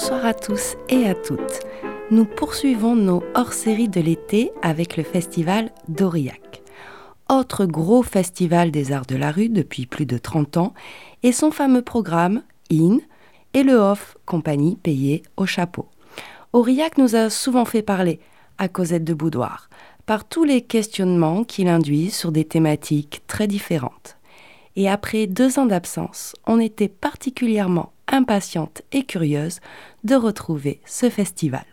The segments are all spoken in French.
Bonsoir à tous et à toutes. Nous poursuivons nos hors-séries de l'été avec le festival d'Aurillac. Autre gros festival des arts de la rue depuis plus de 30 ans et son fameux programme IN et le OFF, compagnie payée au chapeau. Aurillac nous a souvent fait parler, à Cosette de Boudoir, par tous les questionnements qu'il induit sur des thématiques très différentes. Et après deux ans d'absence, on était particulièrement impatiente et curieuse de retrouver ce festival.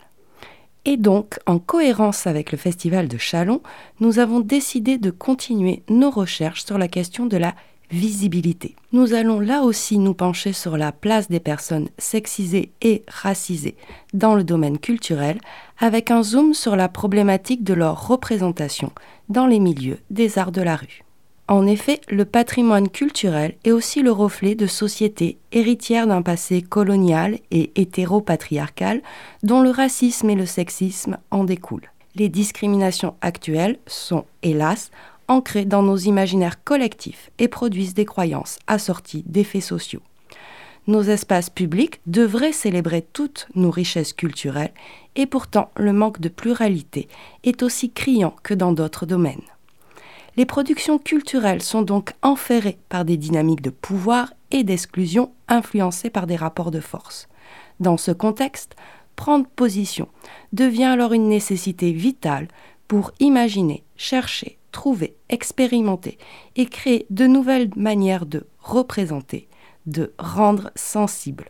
Et donc, en cohérence avec le festival de Chalon, nous avons décidé de continuer nos recherches sur la question de la visibilité. Nous allons là aussi nous pencher sur la place des personnes sexisées et racisées dans le domaine culturel, avec un zoom sur la problématique de leur représentation dans les milieux des arts de la rue. En effet, le patrimoine culturel est aussi le reflet de sociétés héritières d'un passé colonial et hétéropatriarcal dont le racisme et le sexisme en découlent. Les discriminations actuelles sont, hélas, ancrées dans nos imaginaires collectifs et produisent des croyances assorties d'effets sociaux. Nos espaces publics devraient célébrer toutes nos richesses culturelles et pourtant le manque de pluralité est aussi criant que dans d'autres domaines. Les productions culturelles sont donc enferrées par des dynamiques de pouvoir et d'exclusion influencées par des rapports de force. Dans ce contexte, prendre position devient alors une nécessité vitale pour imaginer, chercher, trouver, expérimenter et créer de nouvelles manières de représenter, de rendre sensible.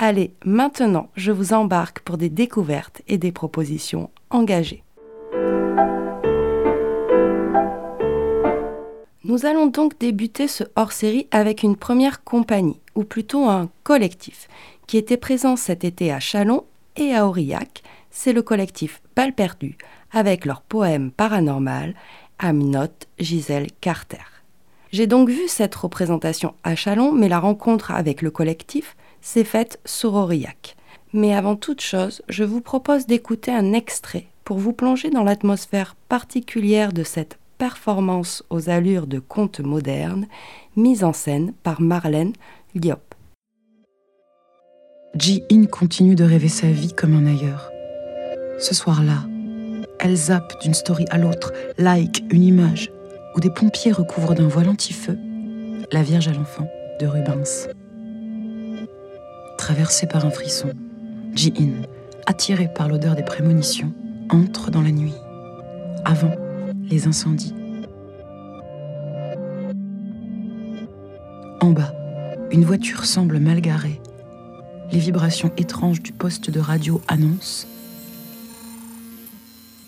Allez, maintenant, je vous embarque pour des découvertes et des propositions engagées. Nous allons donc débuter ce hors-série avec une première compagnie, ou plutôt un collectif, qui était présent cet été à Chalon et à Aurillac. C'est le collectif Balle Perdu, avec leur poème paranormal, Aminote Gisèle Carter. J'ai donc vu cette représentation à Chalon, mais la rencontre avec le collectif s'est faite sur Aurillac. Mais avant toute chose, je vous propose d'écouter un extrait pour vous plonger dans l'atmosphère particulière de cette performance aux allures de conte moderne, mise en scène par Marlène Liop. Ji-In continue de rêver sa vie comme un ailleurs. Ce soir-là, elle zappe d'une story à l'autre, like une image où des pompiers recouvrent d'un voile anti-feu la Vierge à l'enfant de Rubens. Traversée par un frisson, Ji-In, attirée par l'odeur des prémonitions, entre dans la nuit. Avant les incendies. En bas, une voiture semble mal garée. Les vibrations étranges du poste de radio annoncent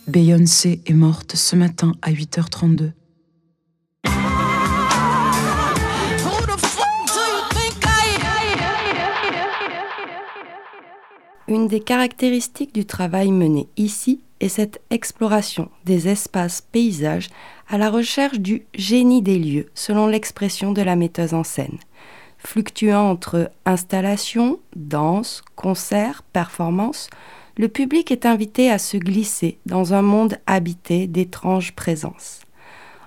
Beyoncé est morte ce matin à 8h32. Une des caractéristiques du travail mené ici est cette exploration des espaces paysages à la recherche du génie des lieux, selon l'expression de la metteuse en scène. Fluctuant entre installation, danse, concert, performance, le public est invité à se glisser dans un monde habité d'étranges présences.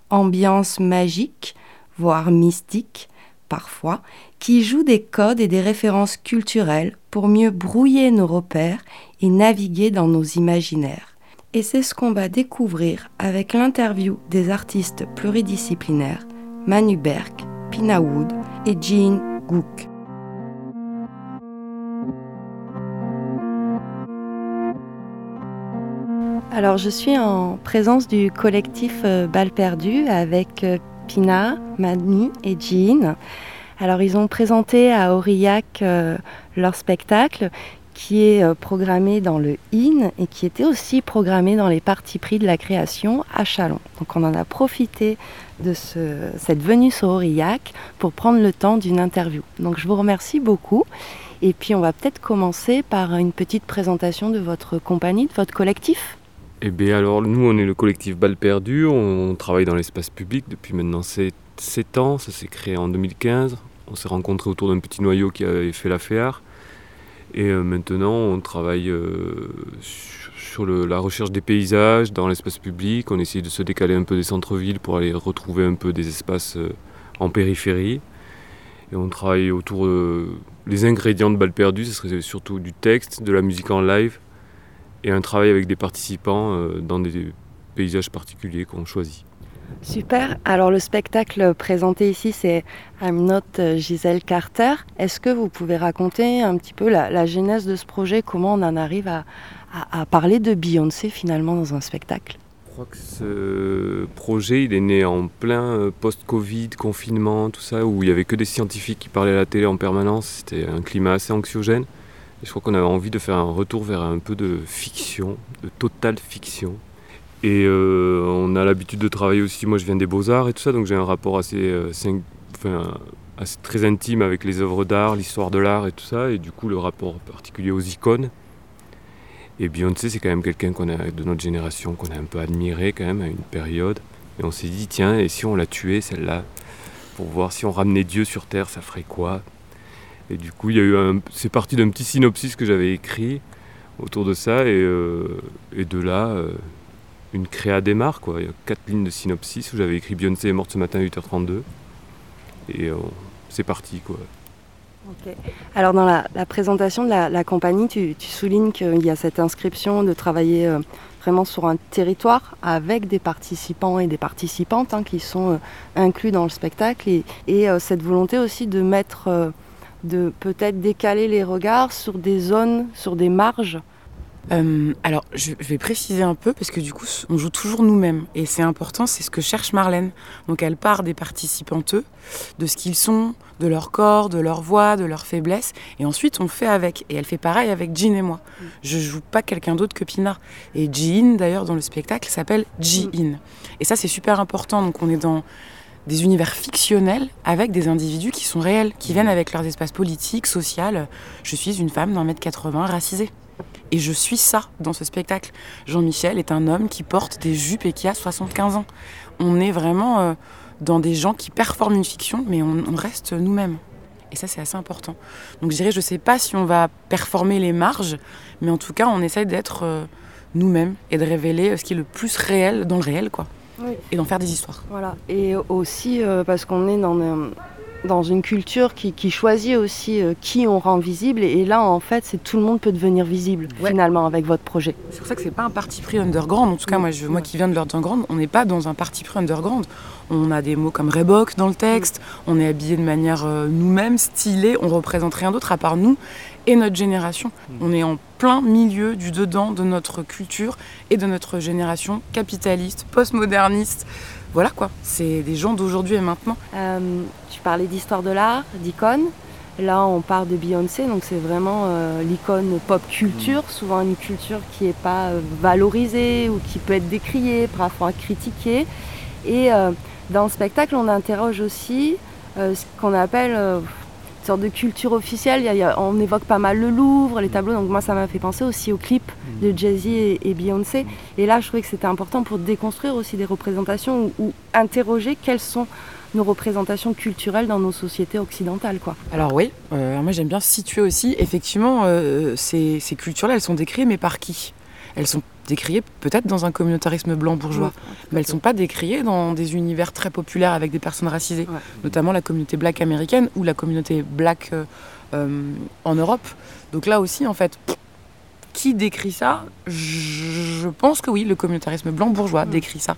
Ambiance magique, voire mystique, parfois, qui joue des codes et des références culturelles pour mieux brouiller nos repères et naviguer dans nos imaginaires. Et c'est ce qu'on va découvrir avec l'interview des artistes pluridisciplinaires Manu Berk, Pina Wood et Jean Gook. Alors je suis en présence du collectif euh, Balle Perdue avec euh, Pina, Manu et Jean. Alors ils ont présenté à Aurillac euh, leur spectacle qui est euh, programmé dans le IN et qui était aussi programmé dans les parties pris de la création à Chalon. Donc on en a profité de cette venue sur Aurillac pour prendre le temps d'une interview. Donc je vous remercie beaucoup. Et puis on va peut-être commencer par une petite présentation de votre compagnie, de votre collectif. Eh bien alors nous on est le collectif Balle Perdue, on travaille dans l'espace public depuis maintenant 7, ans, ça s'est créé en 2015. On s'est rencontrés autour d'un petit noyau qui avait fait l'affaire. Et euh, maintenant on travaille euh, sur la recherche des paysages dans l'espace public, on essaie de se décaler un peu des centres-villes pour aller retrouver un peu des espaces euh, en périphérie. Et on travaille autour des ingrédients de Balles perdues, ce serait surtout du texte, de la musique en live et un travail avec des participants dans des paysages particuliers qu'on choisit. Super. Alors le spectacle présenté ici, c'est I'm Not euh, Gisèle Carter. Est-ce que vous pouvez raconter un petit peu la, genèse de ce projet? Comment on en arrive à, parler de Beyoncé finalement dans un spectacle? Je crois que ce projet, il est né en plein euh, post-Covid, confinement, tout ça, où il n'y avait que des scientifiques qui parlaient à la télé en permanence. C'était un climat assez anxiogène. Je crois qu'on avait envie de faire un retour vers un peu de fiction, de totale fiction. Et euh, on a l'habitude de travailler aussi, moi je viens des beaux-arts et tout ça, donc j'ai un rapport assez, euh, assez, très intime avec les œuvres d'art, l'histoire de l'art et tout ça, et du coup le rapport particulier aux icônes. Et Beyoncé, c'est quand même quelqu'un de notre génération qu'on a un peu admiré quand même à une période. Et on s'est dit, tiens, et si on la tuait celle-là, pour voir si on ramenait Dieu sur Terre, ça ferait quoi? Et du coup, il y a eu un... c'est parti d'un petit synopsis que j'avais écrit autour de ça, et, euh, et de là, une créa démarre. Quoi. Il y a quatre lignes de synopsis où j'avais écrit Beyoncé est morte ce matin à 8h32. Et euh, c'est parti. Quoi. Alors dans la, présentation de la, compagnie, tu, soulignes qu'il y a cette inscription de travailler euh, vraiment sur un territoire avec des participants et des participantes hein, qui sont euh, inclus dans le spectacle et, et cette volonté aussi de mettre, de peut-être décaler les regards sur des zones, sur des marges euh, alors, je vais préciser un peu parce que du coup, on joue toujours nous-mêmes et c'est important, c'est ce que cherche Marlène. Donc, elle part des participanteux, de ce qu'ils sont, de leur corps, de leur voix, de leurs faiblesses, et ensuite on fait avec. Et elle fait pareil avec Jean et moi. Mm. Je joue pas quelqu'un d'autre que Pina. Et Jean, d'ailleurs, dans le spectacle, s'appelle Jean. Mm. Et ça, c'est super important. Donc, on est dans des univers fictionnels avec des individus qui sont réels, qui viennent avec leurs espaces politiques, sociaux. Je suis une femme d'un mètre 80 racisée. Et je suis ça dans ce spectacle. Jean-Michel est un homme qui porte des jupes et qui a 75 ans. On est vraiment euh, dans des gens qui performent une fiction, mais on, reste nous-mêmes. Et ça, c'est assez important. Donc je dirais, je ne sais pas si on va performer les marges, mais en tout cas, on essaye d'être euh, nous-mêmes et de révéler ce qui est le plus réel dans le réel, quoi. Et d'en faire des histoires. Voilà. Et aussi euh, parce qu'on est dans dans une culture qui, choisit aussi euh, qui on rend visible. Et, là, en fait, c'est tout le monde peut devenir visible finalement avec votre projet. C'est pour ça que c'est pas un parti pris underground. En tout cas, moi, je, moi qui viens de l'underground, on n'est pas dans un parti pris underground. On a des mots comme Reebok dans le texte. On est habillé de manière euh, nous-mêmes, stylé. On représente rien d'autre à part nous et notre génération. On est en plein milieu du dedans de notre culture et de notre génération capitaliste, postmoderniste, voilà quoi, c'est des gens d'aujourd'hui et maintenant. Euh, tu parlais d'histoire de l'art, d'icônes. Là, on parle de Beyoncé, donc c'est vraiment euh, l'icône pop culture, mm. souvent une culture qui n'est pas euh, valorisée ou qui peut être décriée, parfois critiquée. Et dans le spectacle, on interroge aussi ce qu'on appelle sorte de culture officielle. on évoque pas mal le Louvre, les tableaux. Donc moi, ça m'a fait penser aussi au clip de. Jay-Z et, Beyoncé. Et là, je trouvais que c'était important pour déconstruire aussi des représentations ou, interroger quelles sont nos représentations culturelles dans nos sociétés occidentales. Quoi. Alors oui, euh, moi j'aime bien situer aussi. Effectivement, euh, ces, ces cultures-là, elles sont décriées, mais par qui? Elles sont décriées peut-être dans un communautarisme blanc bourgeois, mais elles ne sont pas décriées dans des univers très populaires avec des personnes racisées, notamment la communauté black américaine ou la communauté black euh, euh, en Europe. Donc là aussi, en fait, qui décrit ça Je pense que oui, le communautarisme blanc bourgeois décrit ça.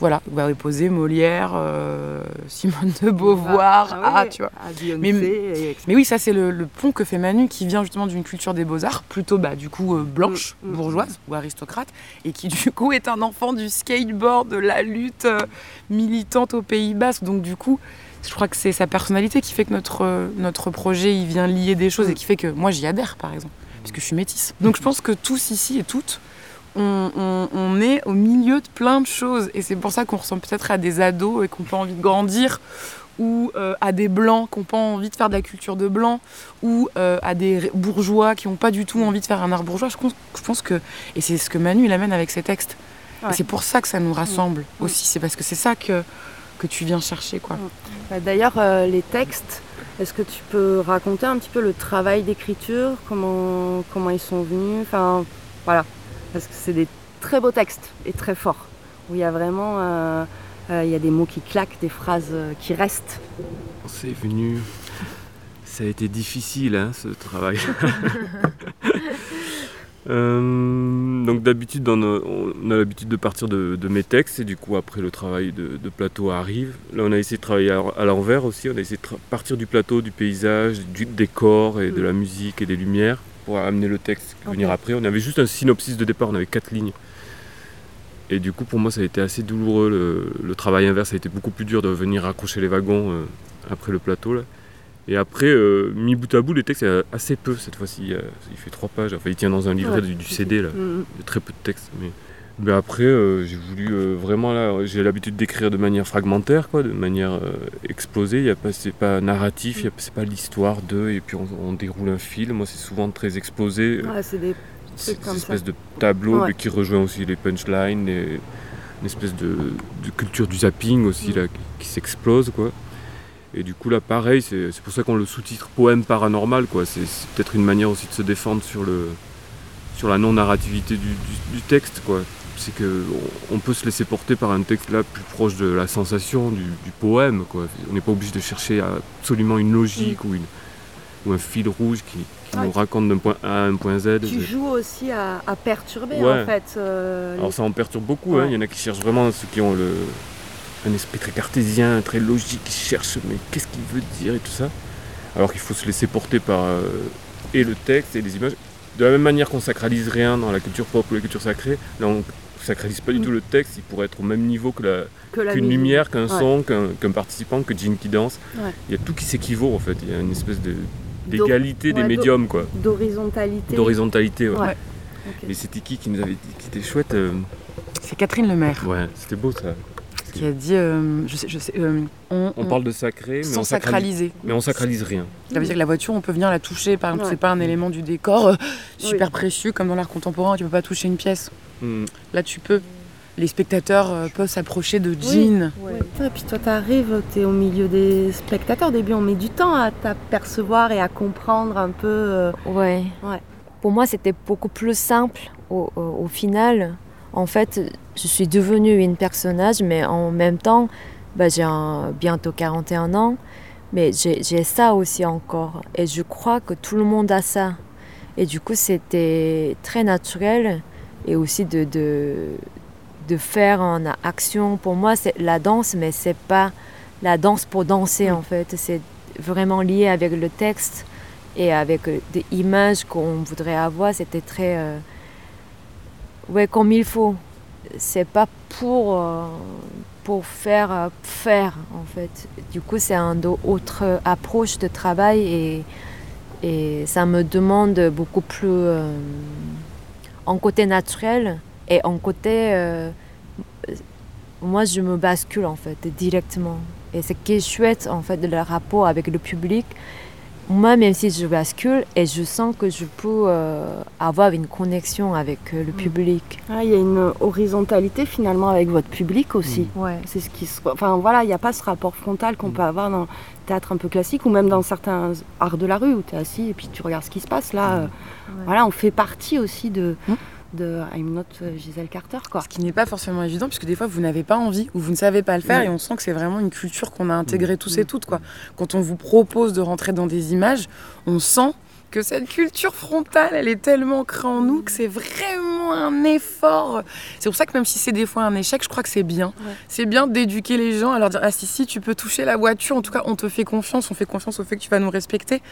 Voilà, vous va poser Molière, euh, Simone de Beauvoir, ah, ah tu vois. mais, mais, oui, ça c'est le, pont que fait Manu qui vient justement d'une culture des beaux-arts, plutôt bah, du coup euh, blanche, mm, mm. bourgeoise ou aristocrate, et qui du coup est un enfant du skateboard, de la lutte euh, militante au Pays Basque. Donc du coup, je crois que c'est sa personnalité qui fait que notre, notre projet il vient lier des choses et mm. qui fait que moi j'y adhère par exemple, puisque je suis métisse. Donc je pense que tous ici et toutes, on, est au milieu de plein de choses. Et c'est pour ça qu'on ressemble peut-être à des ados et qu'on n'a pas envie de grandir, ou euh, à des blancs qui n'ont pas envie de faire de la culture de blanc, ou euh, à des bourgeois qui n'ont pas du tout envie de faire un art bourgeois. Je pense, que. Et c'est ce que Manu il amène avec ses textes. C'est pour ça que ça nous rassemble mm. Mm. aussi. C'est parce que c'est ça que, que tu viens chercher. quoi. Mm. Bah, d'ailleurs, euh, les textes. Est-ce que tu peux raconter un petit peu le travail d'écriture, comment, comment ils sont venus? Enfin, voilà, parce que c'est des très beaux textes et très forts, où il y a vraiment euh, Il y a des mots qui claquent, des phrases qui restent. C'est venu. Ça a été difficile, hein, ce travail. Euh, donc d'habitude, on a l'habitude de partir de, mes textes et du coup après le travail de, plateau arrive. Là on a essayé de travailler à, l'envers aussi, on a essayé de partir du plateau, du paysage, du décor et de la musique et des lumières pour amener le texte qui venir après. On avait juste un synopsis de départ, on avait quatre lignes. Et du coup pour moi ça a été assez douloureux, le, travail inverse a été beaucoup plus dur de venir accrocher les wagons euh, après le plateau là. Et après, euh, mis bout à bout, le texte est assez peu cette fois-ci. Il fait trois pages. Enfin, il tient dans un livret du, CD, là. Mm. Il y a très peu de texte. Mais, après, euh, j'ai voulu euh, vraiment, là, j'ai l'habitude d'écrire de manière fragmentaire, quoi, de manière explosée. Il c'est pas narratif, c'est pas l'histoire de, et puis on, déroule un fil. Moi, c'est souvent très explosé. c'est des c'est une espèce de tableau qui rejoint aussi les punchlines, et une espèce de, culture du zapping aussi, mm. là, qui, qui s'explose, quoi. Et du coup là pareil, c'est pour ça qu'on le sous-titre poème paranormal quoi. C'est peut-être une manière aussi de se défendre sur, le, sur la non-narrativité du, texte quoi. C'est qu'on peut se laisser porter par un texte là plus proche de la sensation du, poème quoi. On n'est pas obligé de chercher absolument une logique ou, une, ou un fil rouge qui, nous raconte d'un point A à un point Z. Tu joues aussi à, perturber en fait. Euh, Alors ça en perturbe beaucoup, hein. il y en a qui cherchent vraiment ceux qui ont le, un esprit très cartésien, très logique, qui cherche mais qu'est-ce qu'il veut dire et tout ça. Alors qu'il faut se laisser porter par euh, et le texte et les images. De la même manière qu'on sacralise rien dans la culture pop ou la culture sacrée, là on sacralise pas du tout le texte, il pourrait être au même niveau que qu'une lumière, qu'un son, qu'un, participant, que Jean qui danse. Il y a tout qui s'équivaut en fait, il y a une espèce de, d'égalité des médiums quoi. D'horizontalité. D'horizontalité, ouais. Et c'était qui qui nous avait dit qui était chouette euh, C'est Catherine Lemaire. Ouais, c'était beau ça qui a dit, euh, je sais, je sais, euh, on, parle de sacré, mais on sacraliser. Mais on sacralise rien. Ça veut dire que la voiture, on peut venir la toucher. Par exemple, c'est pas un élément du décor euh, super précieux comme dans l'art contemporain. Tu peux pas toucher une pièce. Hmm. Là, tu peux. Les spectateurs peuvent s'approcher de Jean. Et puis toi, tu arrives, tu es au milieu des spectateurs. Au début, on met du temps à t'apercevoir et à comprendre un peu. Ouais. ouais. Pour moi, c'était beaucoup plus simple au, au final en fait, je suis devenue une personnage, mais en même temps, bah, j'ai bientôt 41 ans, mais j'ai ça aussi encore. Et je crois que tout le monde a ça. Et du coup, c'était très naturel et aussi de, de, faire en action. Pour moi, c'est la danse, mais c'est pas la danse pour danser en fait. C'est vraiment lié avec le texte et avec euh, des images qu'on voudrait avoir. C'était très. Euh, ouais, comme il faut. C'est pas pour, euh, pour faire euh, faire, en fait. Du coup, c'est une autre approche de travail et, et ça me demande beaucoup plus euh, en côté naturel et en côté. moi, je me bascule, en fait, directement. Et ce qui est chouette, en fait, de le rapport avec le public, moi, même si je bascule, et je sens que je peux euh, avoir une connexion avec euh, le public. Ah, il y a une horizontalité finalement avec votre public aussi. Ouais. C'est ce qui Enfin voilà, il n'y a pas ce rapport frontal qu'on peut avoir dans le théâtre un peu classique ou même dans certains arts de la rue où tu es assis et puis tu regardes ce qui se passe. Là, euh, voilà, on fait partie aussi de de I'm Not Gisèle Carter. Quoi. Ce qui n'est pas forcément évident, puisque des fois vous n'avez pas envie ou vous ne savez pas le faire, et on sent que c'est vraiment une culture qu'on a intégrée tous et toutes. Quoi. Quand on vous propose de rentrer dans des images, on sent que cette culture frontale, elle est tellement ancrée en nous que c'est vraiment un effort. C'est pour ça que même si c'est des fois un échec, je crois que c'est bien. C'est bien d'éduquer les gens à leur dire ah si si tu peux toucher la voiture, en tout cas on te fait confiance, on fait confiance au fait que tu vas nous respecter.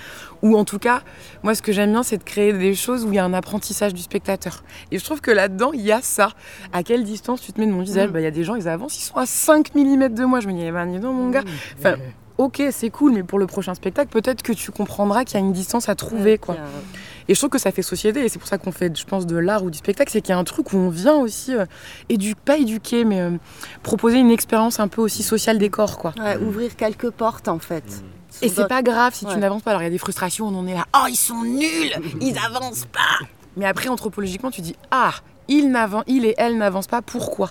Ou en tout cas, moi ce que j'aime bien c'est de créer des choses où il y a un apprentissage du spectateur. Et je trouve que là-dedans il y a ça. À quelle distance tu te mets de mon visage? Mm. bah, Il y a des gens ils avancent, ils sont à 5 mm de moi. Je me dis eh ben non mon gars. Mm. Enfin, ok, c'est cool, mais pour le prochain spectacle, peut-être que tu comprendras qu'il y a une distance à trouver, quoi. Et je trouve que ça fait société, et c'est pour ça qu'on fait, je pense, de l'art ou du spectacle, c'est qu'il y a un truc où on vient aussi, euh, pas éduquer, mais euh, proposer une expérience un peu aussi sociale des corps, quoi. ouvrir quelques portes, en fait. Et c'est pas grave si tu n'avances pas. Alors il y a des frustrations, on en est là, oh ils sont nuls, ils avancent pas. Mais après anthropologiquement, tu dis ah, il, il et elle n'avancent pas, pourquoi?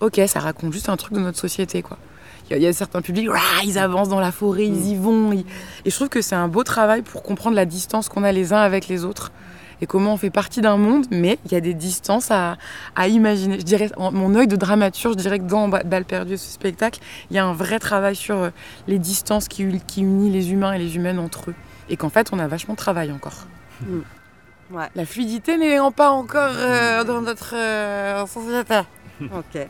Ok, ça raconte juste un truc de notre société, quoi. Il y, a certains publics, ils avancent dans la forêt, ils y vont. Et je trouve que c'est un beau travail pour comprendre la distance qu'on a les uns avec les autres et comment on fait partie d'un monde, mais il y a des distances à, imaginer. Je dirais, mon œil de dramaturge, je dirais que dans Balle perdue, ce spectacle, il y a un vrai travail sur euh, les distances qui, qui unit les humains et les humaines entre eux. Et qu'en fait, on a vachement de travail encore. Mm. La fluidité n'est pas encore euh, dans notre euh, Ok.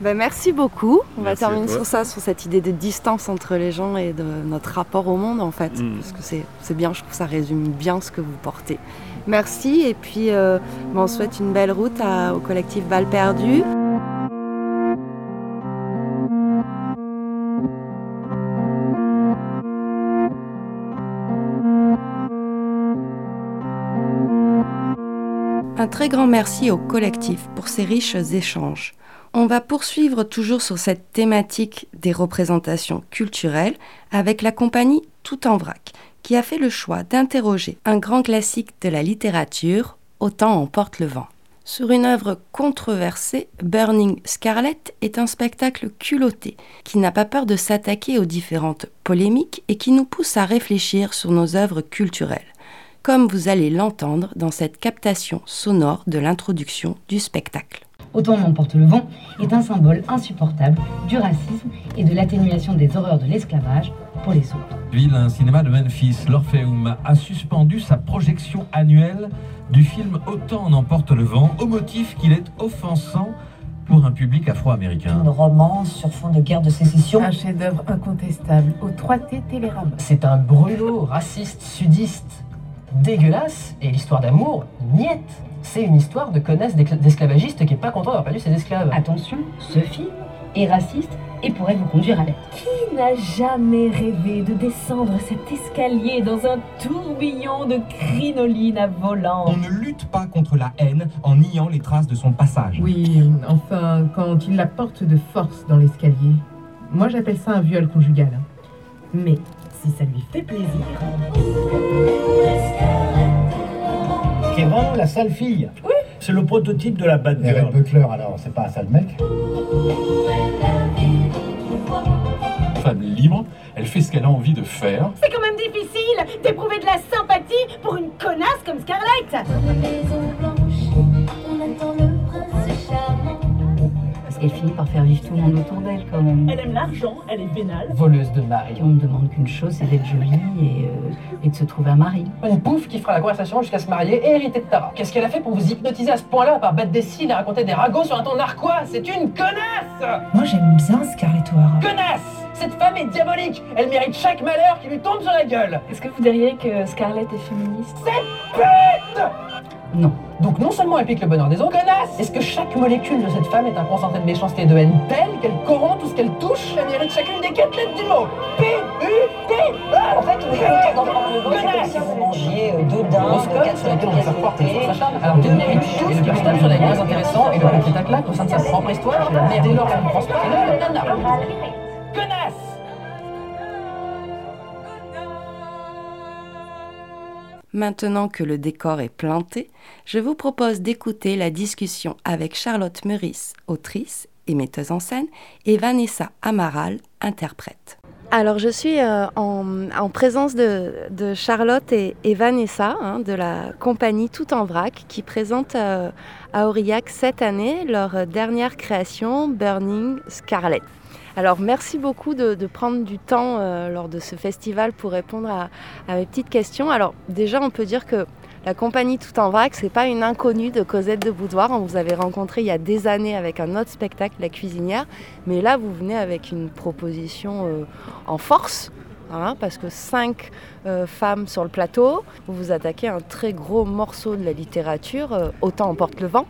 Ben, merci beaucoup. On va terminer sur ça, sur cette idée de distance entre les gens et de notre rapport au monde en fait. Mm. Parce que c'est bien, je trouve que ça résume bien ce que vous portez. Merci et puis euh, ben, on souhaite une belle route au collectif Val Perdu. Un très grand merci au collectif pour ces riches échanges. On va poursuivre toujours sur cette thématique des représentations culturelles avec la compagnie Tout en vrac, qui a fait le choix d'interroger un grand classique de la littérature, Autant emporte le vent. Sur une œuvre controversée, Burning Scarlet est un spectacle culotté qui n'a pas peur de s'attaquer aux différentes polémiques et qui nous pousse à réfléchir sur nos œuvres culturelles comme vous allez l'entendre dans cette captation sonore de l'introduction du spectacle. Autant m'emporte le vent est un symbole insupportable du racisme et de l'atténuation des horreurs de l'esclavage pour les autres. Ville, un cinéma de Memphis, l'Orpheum, a suspendu sa projection annuelle du film Autant en emporte le vent au motif qu'il est offensant pour un public afro-américain. Une romance sur fond de guerre de sécession. Un chef-d'œuvre incontestable au 3T Télérama. C'est un brûlot raciste sudiste dégueulasse et l'histoire d'amour, niette. C'est une histoire de connasse d'esclavagistes qui est pas content d'avoir perdu ses esclaves. Attention, ce film est raciste et pourrait vous conduire à l'être. Qui n'a jamais rêvé de descendre cet escalier dans un tourbillon de crinoline à volant? On ne lutte pas contre la haine en niant les traces de son passage. Oui, enfin, quand il la porte de force dans l'escalier. Moi j'appelle ça un viol conjugal. Mais si ça lui fait plaisir. Qui est vraiment la sale fille. Oui. C'est le prototype de la bad girl. Red Buckler, alors, c'est pas un sale mec. Femme libre, elle fait ce qu'elle a envie de faire. C'est quand même difficile d'éprouver de la sympathie pour une connasse comme Scarlett. Elle finit par faire vivre tout le monde autour d'elle quand même. Elle aime l'argent, elle est vénale. Voleuse de mari. On ne demande qu'une chose, c'est d'être jolie et, euh, et, de se trouver un mari. Une pouffe qui fera la conversation jusqu'à se marier et hériter de Tara. Qu'est-ce qu'elle a fait pour vous hypnotiser à ce point-là par battre des cils et raconter des ragots sur un ton narquois? C'est une connasse Moi j'aime bien Scarlett O'Hara. Connasse Cette femme est diabolique Elle mérite chaque malheur qui lui tombe sur la gueule Est-ce que vous diriez que Scarlett est féministe? Cette pute Non. Donc non seulement elle pique le bonheur des autres, connasse Est-ce que chaque molécule de cette femme est un concentré de méchanceté et de haine telle qu'elle corrompt tout ce qu'elle touche? Elle mérite chacune des quatre lettres du mot. P-U-T En fait, on est content d'en prendre le c'est comme si vous mangiez euh, deux dindes, quatre sur lesquels on va porter Alors deux mérites le personnage sur la moins intéressant et le petit acte au sein de sa propre histoire, dès lors elle pense que c'est nana Connasse Maintenant que le décor est planté, je vous propose d'écouter la discussion avec Charlotte Meurice, autrice et metteuse en scène, et Vanessa Amaral, interprète. Alors je suis euh, en, présence de, Charlotte et, Vanessa hein, de la compagnie Tout en Vrac qui présente euh, à Aurillac cette année leur dernière création Burning Scarlet. Alors merci beaucoup de, prendre du temps euh, lors de ce festival pour répondre à, mes petites questions. Alors déjà on peut dire que la compagnie Tout en Vrac, c'est pas une inconnue de Cosette de Boudoir. On vous avait rencontré il y a des années avec un autre spectacle, La Cuisinière. Mais là, vous venez avec une proposition euh, en force. Hein, parce que cinq euh, femmes sur le plateau, vous vous attaquez à un très gros morceau de la littérature, Autant emporte le vent.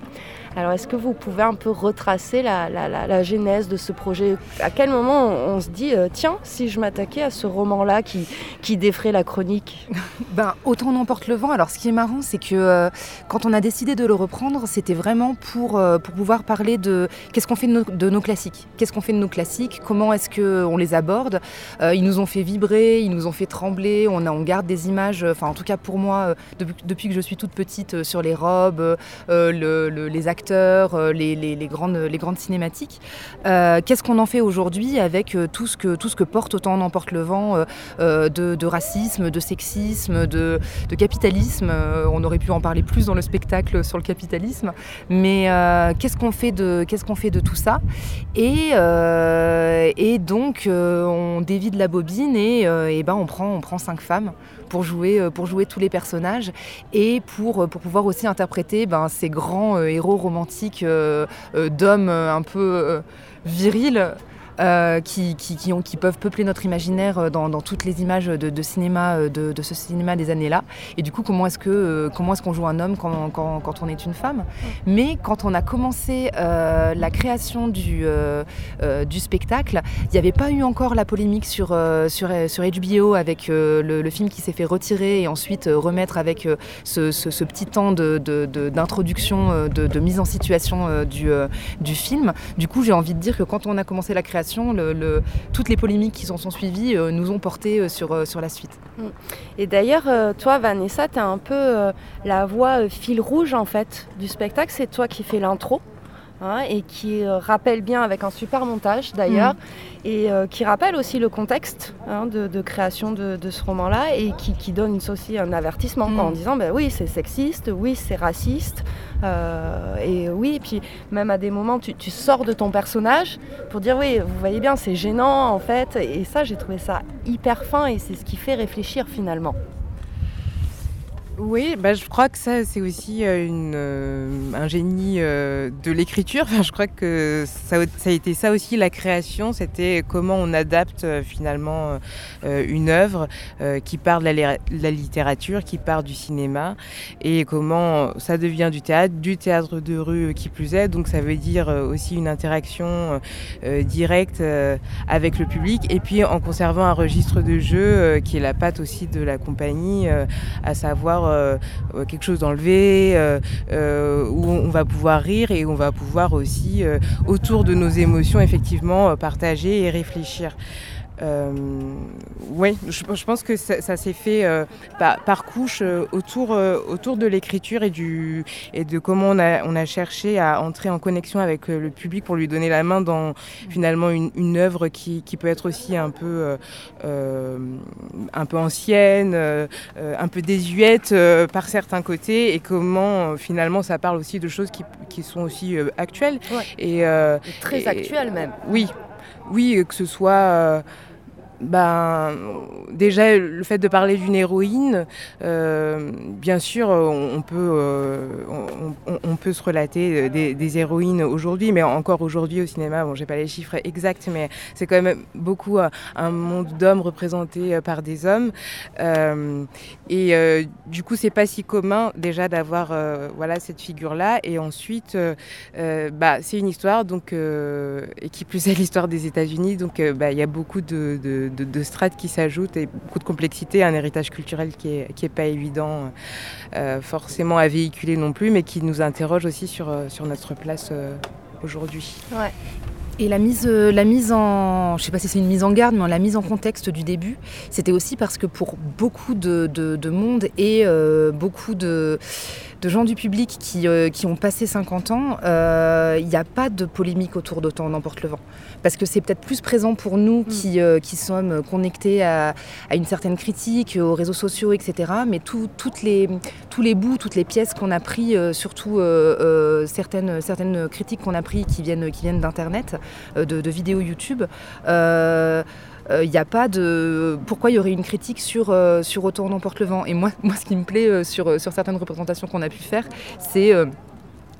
Alors est-ce que vous pouvez un peu retracer la, genèse de ce projet? À quel moment on, se dit, euh, tiens, si je m'attaquais à ce roman-là qui, qui défrait la chronique? Ben, Autant n'emporte le vent. Alors ce qui est marrant, c'est que euh, quand on a décidé de le reprendre, c'était vraiment pour, euh, pour pouvoir parler de qu'est-ce qu'on fait de nos, classiques? Qu'est-ce qu'on fait de nos classiques? Comment est-ce qu'on les aborde? Ils nous ont fait vibrer, ils nous ont fait trembler, on garde des images, enfin en tout cas pour moi, depuis, depuis, que je suis toute petite, sur les robes, le, les acteurs les, grandes, cinématiques. Qu'est-ce qu'on en fait aujourd'hui avec tout, ce que, porte Autant en emporte le vent de, racisme, de sexisme, de, capitalisme On aurait pu en parler plus dans le spectacle sur le capitalisme. Mais qu'est-ce qu'on fait, de, tout ça? Et, donc, on dévide la bobine et, et ben, on, prend, on prend cinq femmes pour jouer, euh, pour jouer tous les personnages et pour, euh, pouvoir aussi interpréter ben, ces grands euh, héros romantiques d'hommes un peu virils euh, qui, qui, ont, qui, peuvent peupler notre imaginaire euh, dans, dans toutes les images de, de cinéma, euh, de, de, ce cinéma des années-là. Et du coup, comment est-ce que comment est-ce qu'on joue un homme quand, quand, quand, on est une femme? Mais quand on a commencé euh, la création du, euh, du spectacle, il n'y avait pas eu encore la polémique sur, sur, sur HBO avec le, le, film qui s'est fait retirer et ensuite remettre avec ce, ce, ce, petit temps d'introduction, de, de, mise en situation du, du film. Du coup, j'ai envie de dire que quand on a commencé la création, toutes les polémiques qui s'en sont suivies euh, nous ont porté euh, sur, euh, sur la suite. Mm. Et d'ailleurs, toi, Vanessa, tu as un peu la voix fil rouge en fait du spectacle. C'est toi qui fais l'intro. Hein, et qui euh, rappelle bien avec un super montage d'ailleurs, mmh. et euh, qui rappelle aussi le contexte hein, de, de, création de, de ce roman-là, et qui, qui, donne aussi un avertissement mmh. en disant ben oui c'est sexiste, oui c'est raciste, euh, et oui, et puis même à des moments tu, tu, sors de ton personnage pour dire oui vous voyez bien c'est gênant en fait, et ça j'ai trouvé ça hyper fin et c'est ce qui fait réfléchir finalement. Oui, bah, je crois que ça, c'est aussi euh, euh, un génie euh, de l'écriture. Je crois que ça, a été ça aussi la création, c'était comment on adapte finalement une œuvre qui part de la, la, littérature, qui part du cinéma, et comment ça devient du théâtre, du théâtre de rue qui plus est. Donc ça veut dire aussi une interaction directe avec le public, et puis en conservant un registre de jeu qui est la patte aussi de la compagnie, à savoir euh, quelque chose d'enlevé, euh, euh, où on va pouvoir rire et on va pouvoir aussi, autour de nos émotions, effectivement, partager et réfléchir. Euh, oui, je, je, pense que ça, ça s'est fait euh, par, par, couche euh, autour, autour de l'écriture et, du, et de comment on a, on a cherché à entrer en connexion avec le public pour lui donner la main dans finalement une, une œuvre qui, qui peut être aussi un peu, un peu ancienne, un peu désuète par certains côtés et comment finalement ça parle aussi de choses qui, qui sont aussi actuelles. Ouais. Et, et très actuelles même. Oui, oui, que ce soit ben, déjà le fait de parler d'une héroïne, euh, bien sûr, on, on peut, euh, on, peut se relater des, des héroïnes aujourd'hui, mais encore aujourd'hui au cinéma, bon, j'ai pas les chiffres exacts, mais c'est quand même beaucoup euh, un monde d'hommes représentés euh, par des hommes, euh, et euh, du coup, c'est pas si commun déjà d'avoir voilà cette figure-là, et ensuite, bah, c'est une histoire donc et qui plus est l'histoire des États-Unis, donc bah, il y a beaucoup de de, strates qui s'ajoutent et beaucoup de complexité, un héritage culturel qui est, qui est pas évident euh, forcément à véhiculer non plus, mais qui nous interroge aussi sur, euh, sur notre place euh, aujourd'hui. Et la mise, la mise en, je sais pas si c'est une mise en garde, mais la mise en contexte du début, c'était aussi parce que pour beaucoup de, de, de monde et beaucoup de, de gens du public qui, euh, qui ont passé 50 ans, il euh, n'y a pas de polémique autour d'Autant n'emporte le vent. Parce que c'est peut-être plus présent pour nous mm. qui, euh, qui sommes connectés à, à, une certaine critique, aux réseaux sociaux, etc. Mais tout, toutes les, tous les bouts, toutes les pièces qu'on a pris, surtout certaines, certaines critiques qu'on a pris qui viennent, qui viennent d'Internet, de, de, vidéos YouTube, il n'y a pas de pourquoi il y aurait une critique sur euh, sur autant on emporte le vent? Et moi moi ce qui me plaît euh, sur certaines représentations qu'on a pu faire c'est euh,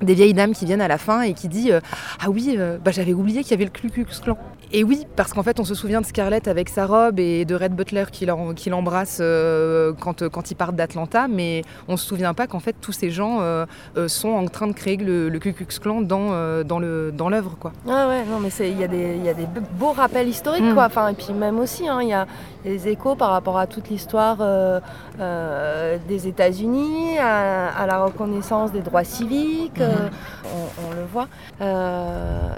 des vieilles dames qui viennent à la fin et qui dit euh, ah oui euh, bah, j'avais oublié qu'il y avait le Klux Klan et oui parce qu'en fait on se souvient de Scarlett avec sa robe et de Red Butler qui l'embrasse euh, quand, quand ils partent d'Atlanta mais on se souvient pas qu'en fait tous ces gens euh, euh, sont en train de créer le, le Ku Klux Klan dans, euh, dans le dans l'œuvre quoi ah ouais non mais il y, y, a des beaux rappels historiques mm. quoi enfin et puis même aussi il hein, y a des échos par rapport à toute l'histoire euh, des États-Unis à, à, la reconnaissance des droits civiques mm. on, on, le voit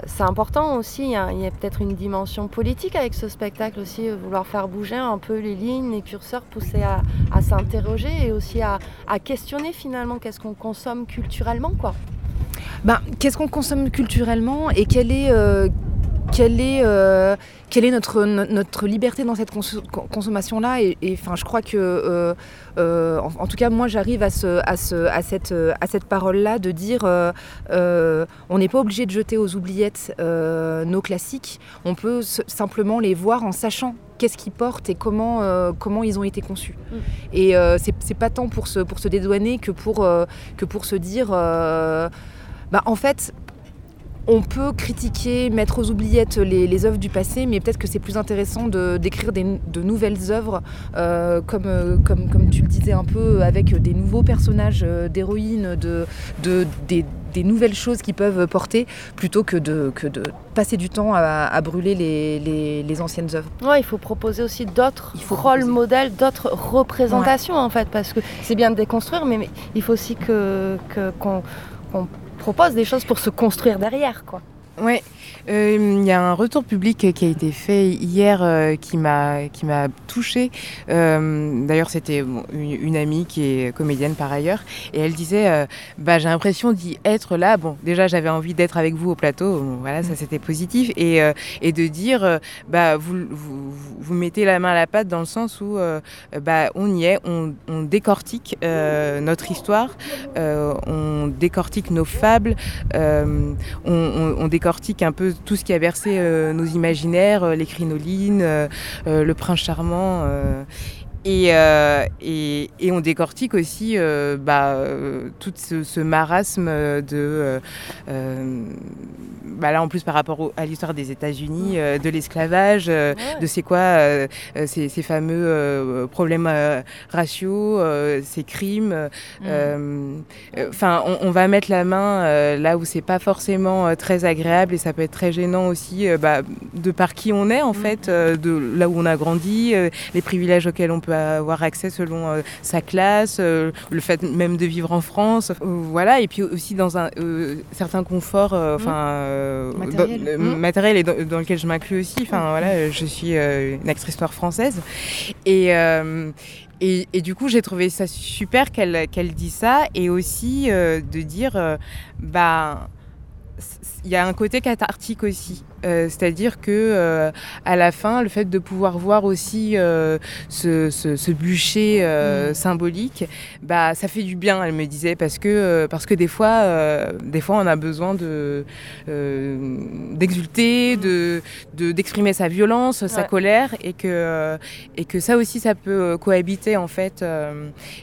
c'est important aussi il y a, a peut-être une dimension politique avec ce spectacle aussi, euh, vouloir faire bouger un peu les lignes, les curseurs, pousser à, à s'interroger et aussi à, à, questionner finalement qu'est-ce qu'on consomme culturellement. quoi. ben, Qu'est-ce qu'on consomme culturellement et quelle est, euh, quelle est, euh, quelle est notre, notre liberté dans cette consommation-là et, enfin, je crois que, en, tout cas, moi, j'arrive à, ce, à, ce, à cette, à cette parole-là de dire on n'est pas obligé de jeter aux oubliettes nos classiques, on peut simplement les voir en sachant qu'est-ce qu'ils portent et comment, euh, comment ils ont été conçus. Mm. Et euh, c'est pas tant pour se, pour se dédouaner que pour, euh, que pour se dire, bah, en fait, on peut critiquer, mettre aux oubliettes les, les œuvres du passé, mais peut-être que c'est plus intéressant d'écrire de, nouvelles œuvres, comme, comme, comme tu le disais un peu, avec des nouveaux personnages d'héroïnes, de, de, des, des nouvelles choses qui peuvent porter plutôt que de, que de passer du temps à, brûler les, les, anciennes œuvres. Ouais, il faut proposer aussi d'autres rôles modèles, d'autres représentations en fait, parce que c'est bien de déconstruire, mais, il faut aussi que, qu'on, propose des choses pour se construire derrière. quoi. Ouais, euh, il y a un retour public qui a été fait hier euh, qui m'a touchée. Euh, d'ailleurs, c'était une, amie qui est comédienne par ailleurs, et elle disait bah j'ai l'impression d'y être là. Bon, déjà j'avais envie d'être avec vous au plateau. voilà, ça c'était positif, et et de dire bah vous, vous, mettez la main à la pâte dans le sens où bah on y est, on, décortique notre histoire, on décortique nos fables, on décortique un peu tout ce qui a bercé euh, nos imaginaires, euh, les crinolines, euh, le prince charmant. Et, et, et, on décortique aussi bah, tout ce, marasme de... Bah là, en plus, par rapport à l'histoire des États-Unis, de l'esclavage, de c'est quoi ces, ces, fameux problèmes raciaux, ces crimes. Mm. Enfin, on, on, va mettre la main là où c'est pas forcément très agréable et ça peut être très gênant aussi bah, de par qui on est, en mm. fait, de là où on a grandi, les privilèges auxquels on peut avoir accès selon euh, sa classe, euh, le fait même de vivre en France, euh, voilà, et puis aussi dans un certain confort, mmh. enfin matériel. et dans, lequel je m'inclus aussi. Enfin voilà, je suis une actrice noire française et et, et, du coup, j'ai trouvé ça super qu'elle qu'elle dise ça et aussi de dire, bah, il y a un côté cathartique aussi. Euh, c'est-à-dire que euh, à la fin, le fait de pouvoir voir aussi euh, ce, ce, bûcher mm. symbolique, bah ça fait du bien. Elle me disait parce que parce que des fois, des fois, on a besoin de d'exulter, de d'exprimer sa violence, sa colère, et que et que ça aussi, ça peut cohabiter en fait.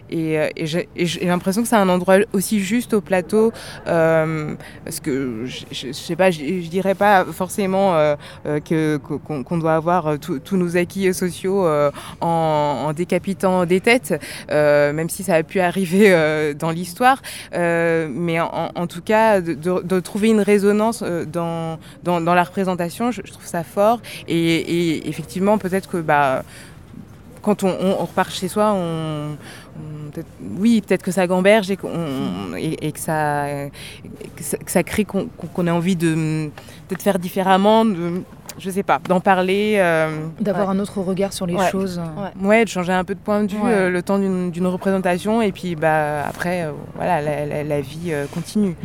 et, et j'ai l'impression que c'est un endroit aussi juste au plateau parce que je, je, sais pas, je, je dirais pas forcément euh, euh, qu'on doit avoir euh, tous nos acquis sociaux en, décapitant des têtes, même si ça a pu arriver dans l'histoire. mais en, tout cas, de, trouver une résonance dans, dans, la représentation, je, trouve ça fort. Et, effectivement, peut-être que bah, quand on, repart chez soi, on, oui, peut-être que ça gamberge et, et, que, ça, que, ça, crée qu'on ait envie de, faire différemment, de, je sais pas, d'en parler. Euh, D'avoir un autre regard sur les choses. Ouais. de changer un peu de point de vue euh, le temps d'une représentation et puis bah, après, euh, voilà, la, vie continue.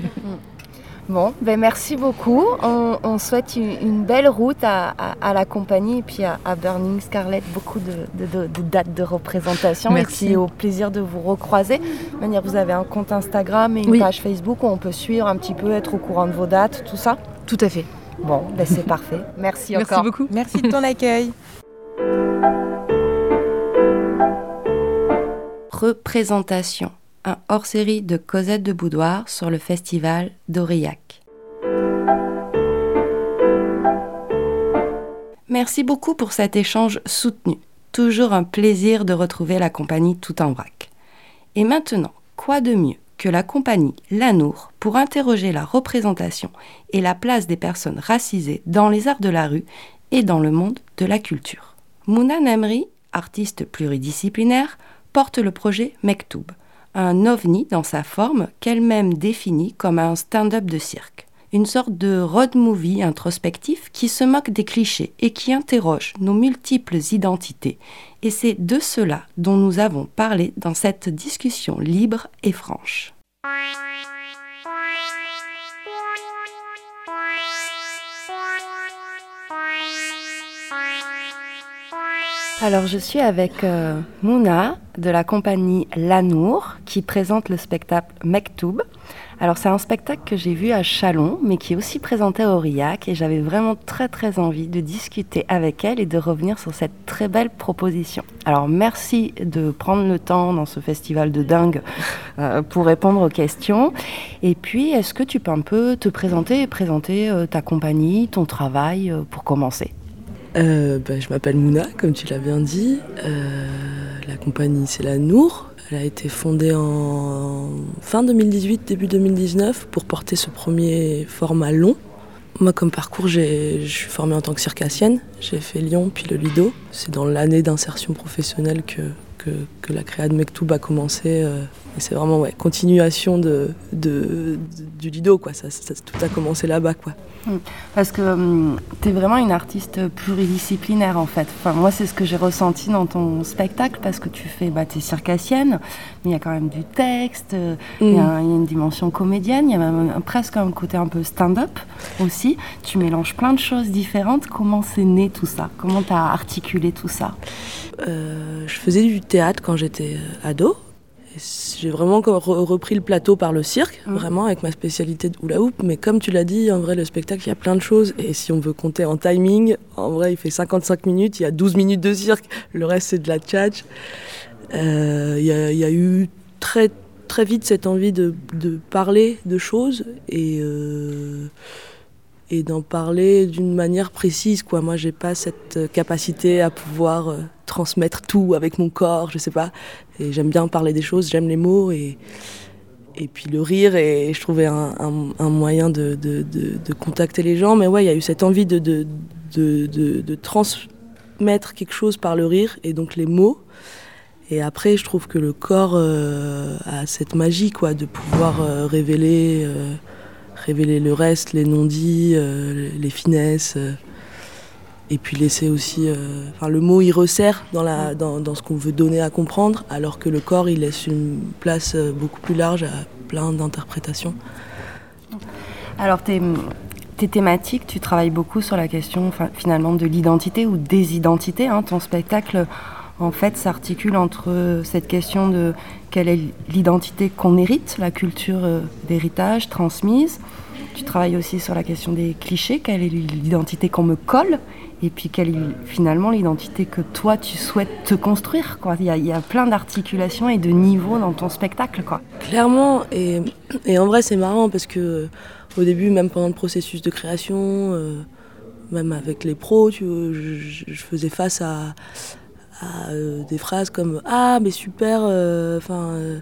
Bon, ben merci beaucoup. On, souhaite une, belle route à, la compagnie et puis à, Burning Scarlet beaucoup de, dates de représentation. Merci. Et puis au plaisir de vous recroiser. manière, vous avez un compte Instagram et une page Facebook où on peut suivre un petit peu, être au courant de vos dates, tout ça Tout à fait. Bon, ben c'est parfait. Merci encore. Merci beaucoup. Merci de ton accueil. Représentation un hors-série de Cosette de Boudoir sur le festival d'Aurillac. Merci beaucoup pour cet échange soutenu. Toujours un plaisir de retrouver la compagnie tout en vrac. Et maintenant, quoi de mieux que la compagnie Lanour pour interroger la représentation et la place des personnes racisées dans les arts de la rue et dans le monde de la culture. Mouna Namri, artiste pluridisciplinaire, porte le projet Mektoub, un ovni dans sa forme qu'elle-même définit comme un stand-up de cirque. Une sorte de road movie introspectif qui se moque des clichés et qui interroge nos multiples identités. Et c'est de cela dont nous avons parlé dans cette discussion libre et franche. Alors je suis avec euh, Mouna de la compagnie Lanour qui présente le spectacle Mektoub. Alors c'est un spectacle que j'ai vu à Chalon mais qui est aussi présenté à Aurillac et j'avais vraiment très très envie de discuter avec elle et de revenir sur cette très belle proposition. Alors merci de prendre le temps dans ce festival de dingue euh, pour répondre aux questions. Et puis est-ce que tu peux un peu te présenter et présenter euh, ta compagnie, ton travail pour commencer? Euh, bah, je m'appelle Mouna, comme tu l'as bien dit. Euh, la compagnie, c'est la Nour. Elle a été fondée en fin 2018, début 2019, pour porter ce premier format long. Moi, comme parcours, je suis formée en tant que circassienne. J'ai fait Lyon, puis le Lido. C'est dans l'année d'insertion professionnelle que, que, la créa de Mektoub a commencé. Euh, c'est vraiment ouais, continuation de, du Lido. Quoi. Tout a commencé là-bas. Parce que hum, tu es vraiment une artiste pluridisciplinaire en fait. Enfin, moi, c'est ce que j'ai ressenti dans ton spectacle parce que tu fais, bah, tu es circassienne, mais il y a quand même du texte, il mm. y, y, a une dimension comédienne, il y a même un, presque un côté un peu stand-up aussi. Tu mélanges plein de choses différentes. Comment c'est né tout ça? Comment tu as articulé tout ça? Euh, Je faisais du théâtre quand j'étais ado. J'ai vraiment repris le plateau par le cirque, mmh. vraiment avec ma spécialité de hula hoop. Mais comme tu l'as dit, en vrai, le spectacle, il y a plein de choses. Et si on veut compter en timing, en vrai, il fait 55 minutes, il y a 12 minutes de cirque, le reste, c'est de la tchatch. Euh, il y, a, y, a eu très, très vite cette envie de, de parler de choses et, euh, et d'en parler d'une manière précise. Quoi. Moi, j'ai pas cette capacité à pouvoir. Euh, transmettre tout avec mon corps, je sais pas. Et j'aime bien parler des choses, j'aime les mots et, et puis le rire et je trouvais un, un, moyen de, de, de, contacter les gens. Mais ouais, il y a eu cette envie de, de, transmettre quelque chose par le rire et donc les mots. Et après, je trouve que le corps euh, a cette magie, quoi, de pouvoir euh, révéler, euh, révéler le reste, les non-dits, les finesses. Et puis laisser aussi. Euh, enfin, le mot il resserre dans, la, dans, dans ce qu'on veut donner à comprendre, alors que le corps il laisse une place euh, beaucoup plus large à plein d'interprétations. Alors, tes, tes thématiques, tu travailles beaucoup sur la question finalement de l'identité ou des identités. Hein. Ton spectacle, en fait, s'articule entre cette question de quelle est l'identité qu'on hérite, la culture euh, d'héritage transmise. Tu travailles aussi sur la question des clichés, quelle est l'identité qu'on me colle et puis quelle est finalement l'identité que toi tu souhaites te construire. Il, y a, plein d'articulations et de niveaux dans ton spectacle. Clairement, et, en vrai c'est marrant parce que au début, même pendant le processus de création, euh, même avec les pros, tu, je, je, faisais face à, à euh, des phrases comme Ah, mais super, enfin. Euh,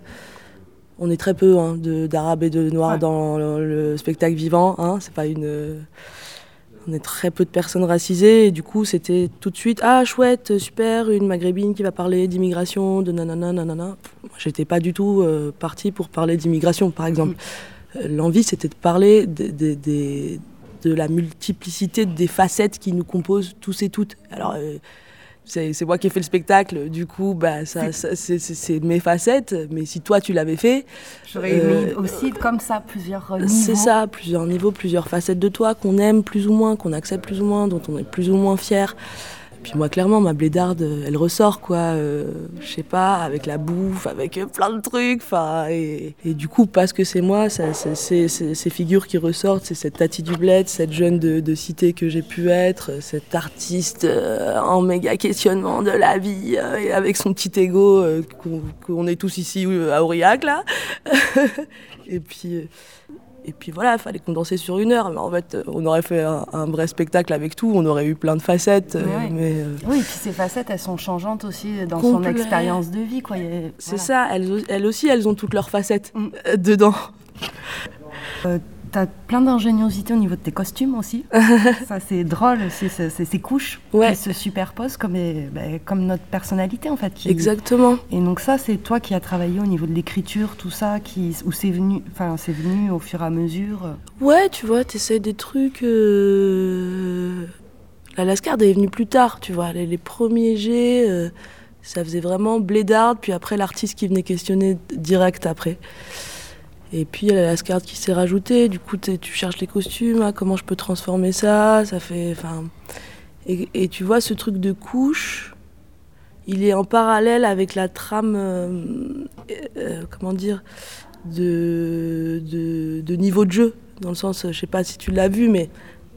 on est très peu hein, d'arabes et de noirs ouais. dans le, le, spectacle vivant, hein, c'est pas une on est très peu de personnes racisées et du coup c'était tout de suite ah chouette super une maghrébine qui va parler d'immigration de nanana nanana j'étais pas du tout euh, partie pour parler d'immigration par exemple euh, l'envie c'était de parler de, de, de, de, la multiplicité des facettes qui nous composent tous et toutes alors euh, c'est moi qui ai fait le spectacle, du coup, bah, ça, ça c'est mes facettes. Mais si toi, tu l'avais fait... J'aurais euh, mis aussi comme ça plusieurs niveaux. C'est ça, plusieurs niveaux, plusieurs facettes de toi qu'on aime plus ou moins, qu'on accepte plus ou moins, dont on est plus ou moins fier. Puis moi, clairement, ma blédarde, elle ressort, quoi. Euh, je sais pas, avec la bouffe, avec plein de trucs. Et, et, du coup, parce que c'est moi, c'est ces figures qui ressortent. C'est cette Tati du bled, cette jeune de, cité que j'ai pu être, cet artiste euh, en méga questionnement de la vie, euh, et avec son petit ego euh, qu'on qu est tous ici euh, à Aurillac, là. et puis et puis voilà, il fallait condenser sur une heure. Mais en fait, on aurait fait un, un, vrai spectacle avec tout. On aurait eu plein de facettes. Ouais. Mais euh... Oui, et puis ces facettes, elles sont changeantes aussi dans son expérience de vie. Quoi. C'est voilà. ça. Elles, elles, aussi, elles ont toutes leurs facettes mm. dedans. Euh, T'as plein d'ingéniosité au niveau de tes costumes aussi. ça, c'est drôle, c'est ces couches ouais. qui se superposent comme, bah, comme notre personnalité en fait. Qui... Exactement. Et donc ça, c'est toi qui as travaillé au niveau de l'écriture, tout ça, qui... où c'est venu, venu au fur et à mesure. Ouais, tu vois, t'essayes des trucs. Euh... La lascarde est venue plus tard, tu vois. Les, les premiers jets, euh, ça faisait vraiment blédarde, puis après l'artiste qui venait questionner direct après. Et puis il y a la lascarde qui s'est rajoutée, du coup tu cherches les costumes, hein, comment je peux transformer ça, ça fait... Et, tu vois ce truc de couche, il est en parallèle avec la trame, euh, euh, comment dire, de, de, de niveau de jeu. Dans le sens, je sais pas si tu l'as vu, mais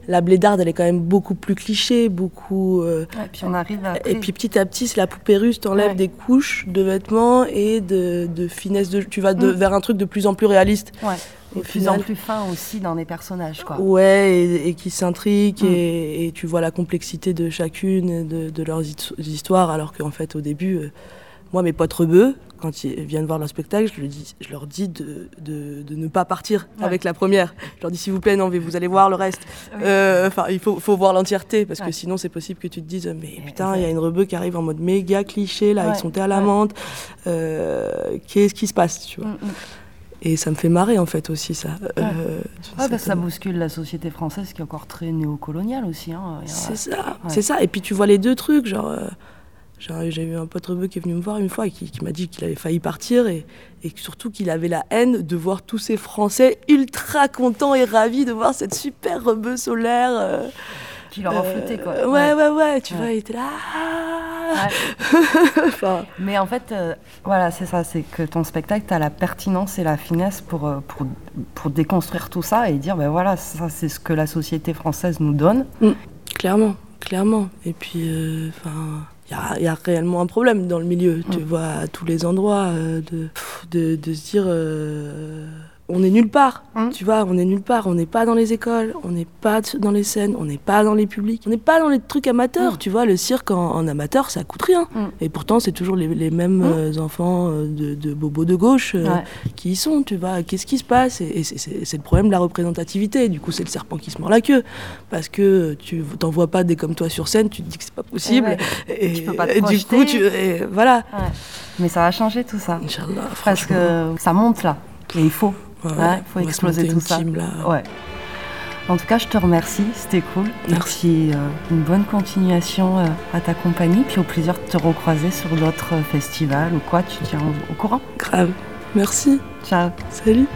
la blédarde, elle est quand même beaucoup plus cliché, beaucoup. euh, Ouais, puis on arrive à. et puis petit à petit, la poupée russe, t'enlèves Ouais. des couches de vêtements et de, de finesse de. Tu vas de, Mm. vers un truc de plus en plus réaliste. Ouais. Au De plus en plus fin aussi dans les personnages, quoi. Ouais, et, et qui s'intriquent Mm. et, et tu vois la complexité de chacune et de, de leurs his- histoires, alors qu'en fait, au début, euh, moi, mes potes rebeux, quand ils viennent voir leur spectacle, je, le dis, je leur dis de, de- de ne pas partir Ouais. avec la première. Je leur dis, s'il vous plaît, non, mais vous allez voir le reste. Oui. Euh, il faut, faut voir l'entièreté, parce Ouais. que sinon, c'est possible que tu te dises, mais putain, il y a une rebeu qui arrive en mode méga cliché, là, Ouais, avec son thé à la menthe. Euh, Qu'est-ce qui se passe, tu vois Mm, mm. Et ça me fait marrer, en fait, aussi, ça. Euh, Ouais, que ça bouscule la société française qui est encore très néocoloniale aussi. Hein. C'est ça, Ouais. c'est ça. Et puis tu vois les deux trucs, genre, euh, genre, j'ai eu un pote rebeu qui est venu me voir une fois et qui, qui m'a dit qu'il avait failli partir et, surtout qu'il avait la haine de voir tous ces Français ultra contents et ravis de voir cette super rebeu solaire. euh, Qui leur euh, quoi. Ouais, ouais, ouais, tu Ouais. vois, il était là. ah. Mais en fait, euh, voilà, c'est ça, c'est que ton spectacle, tu as la pertinence et la finesse pour, euh, pour, pour déconstruire tout ça et dire, ben voilà, ça c'est ce que la société française nous donne. Mm, clairement, clairement. Et puis, enfin. Il y y a réellement un problème dans le milieu, tu vois, à tous les endroits, euh, de, de, de se dire, euh, on est nulle part, tu vois, on est nulle part, on n'est pas dans les écoles, on n'est pas dans les scènes, on n'est pas dans les publics, on n'est pas dans les trucs amateurs, tu vois, le cirque en, en amateur, ça coûte rien. Et pourtant, c'est toujours les, les mêmes euh, enfants euh, de, de bobos de gauche euh, Ouais. qui y sont, tu vois, qu'est-ce qui se passe? Et, et c'est- le problème de la représentativité, du coup, c'est le serpent qui se mord la queue, parce que tu t'en vois pas des comme toi sur scène, tu te dis que c'est pas possible, Eh ouais. et, Tu peux pas te et du coup, tu, voilà. Ouais. Mais ça va changer tout ça. Inch'Allah, Parce que ça monte là. Et il faut. Ouais, Ouais, il faut exploser tout ça. team, là. En tout cas, je te remercie, c'était cool. Merci. une bonne continuation euh, à ta compagnie, puis au plaisir de te recroiser sur d'autres euh, festivals ou quoi, tu tiens au, au courant. Grave. Merci. Ciao. Salut.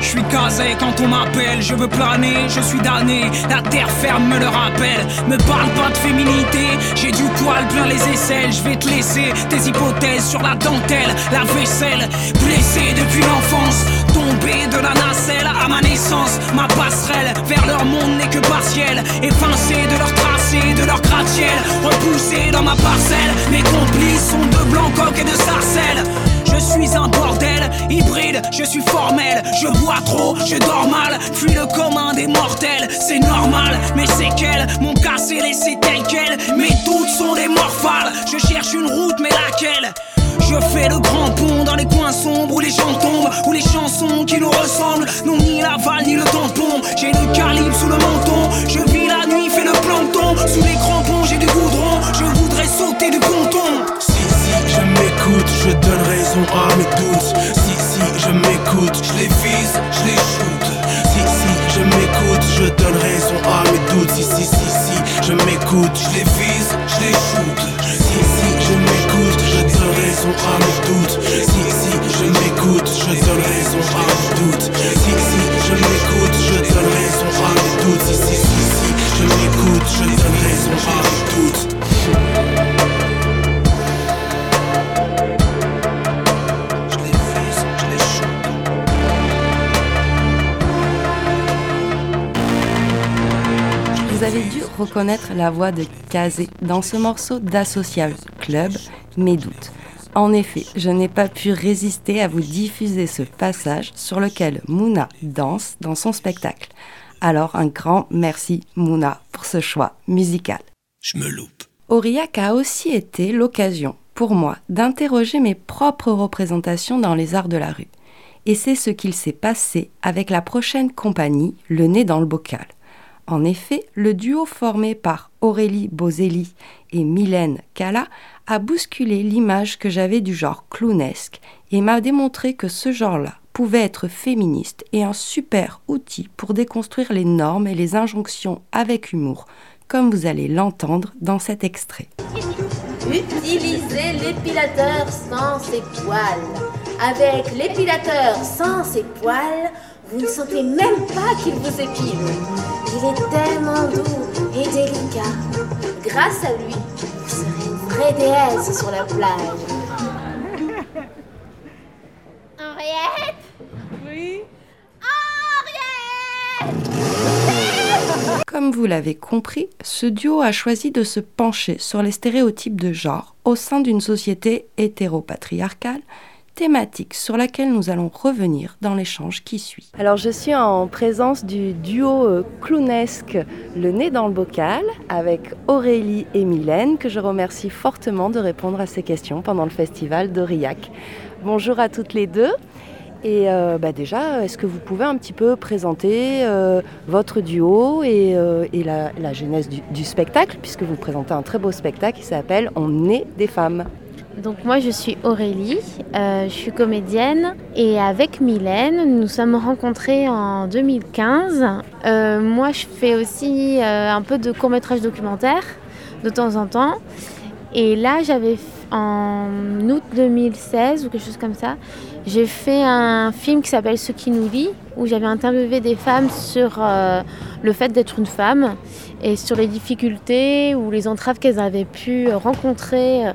Je suis casé quand on m'appelle, je veux planer, je suis damné, la terre ferme me le rappelle, me parle pas de féminité, j'ai du poil plein les aisselles, je vais te laisser tes hypothèses sur la dentelle, la vaisselle, blessé depuis l'enfance, tombé de la nacelle à ma naissance, ma passerelle vers leur monde n'est que partielle, effacé de leur tracé, de leur gratte-ciel, repoussé dans ma parcelle, mes complices sont de Blancoc et de Sarcelles. Je suis un bordel, hybride, je suis formel, je bois trop, je dors mal, puis le commun des mortels, c'est normal, mes séquelles m'ont cassé, laissé tel quel, mes doutes sont des morphales, je cherche une route, mais laquelle? Je fais le grand pont dans les coins sombres où les gens tombent, où les chansons qui nous ressemblent n'ont ni l'aval ni le tampon. J'ai le calibre sous le menton, je vis la nuit, fais le plancton. Sous les crampons, j'ai du goudron, je voudrais sauter du ponton. Si, si, je m'écoute, je donne Si, si, je m'écoute, je les vise, je les shoot. Si, si, je m'écoute, je donne raison à mes doutes. Si, si, si, si, je m'écoute, je les vise, je les shoot. Si, si, je m'écoute, je donne raison à mes doutes. Reconnaître la voix de Kazé dans ce morceau d'Associal Club, Mes doutes. En effet, je n'ai pas pu résister à vous diffuser ce passage sur lequel Mouna danse dans son spectacle. Alors un grand merci Mouna pour ce choix musical. Je me loupe. Aurillac a aussi été l'occasion pour moi d'interroger mes propres représentations dans les arts de la rue. Et c'est ce qu'il s'est passé avec la prochaine compagnie, Le Nez dans le Bocal. En effet, le duo formé par Aurélie Bozelli et Mylène Cala a bousculé l'image que j'avais du genre clownesque et m'a démontré que ce genre-là pouvait être féministe et un super outil pour déconstruire les normes et les injonctions avec humour, comme vous allez l'entendre dans cet extrait. Utilisez l'épilateur sans ses poils. Avec l'épilateur sans ses poils, vous ne sentez même pas qu'il vous épile. Il est tellement doux et délicat. Grâce à lui, vous serez une vraie déesse sur la plage. Henriette? Oui Comme vous l'avez compris, ce duo a choisi de se pencher sur les stéréotypes de genre au sein d'une société hétéropatriarcale, thématique sur laquelle nous allons revenir dans l'échange qui suit. Alors je suis en présence du duo euh, clownesque Le Nez dans le bocal avec Aurélie et Mylène que je remercie fortement de répondre à ces questions pendant le festival d'Aurillac. Bonjour à toutes les deux. Et euh, bah déjà, est-ce que vous pouvez un petit peu présenter euh, votre duo et, la, genèse du, du, spectacle, puisque vous présentez un très beau spectacle qui s'appelle On est des femmes Donc moi, je suis Aurélie, je suis comédienne, et avec Mylène, nous sommes rencontrés en 2015. moi, je fais aussi un peu de court-métrage documentaire de temps en temps. Et là, j'avais en août 2016 ou quelque chose comme ça, j'ai fait un film qui s'appelle Ce qui nous lie, où j'avais interviewé des femmes sur euh, le fait d'être une femme et sur les difficultés ou les entraves qu'elles avaient pu rencontrer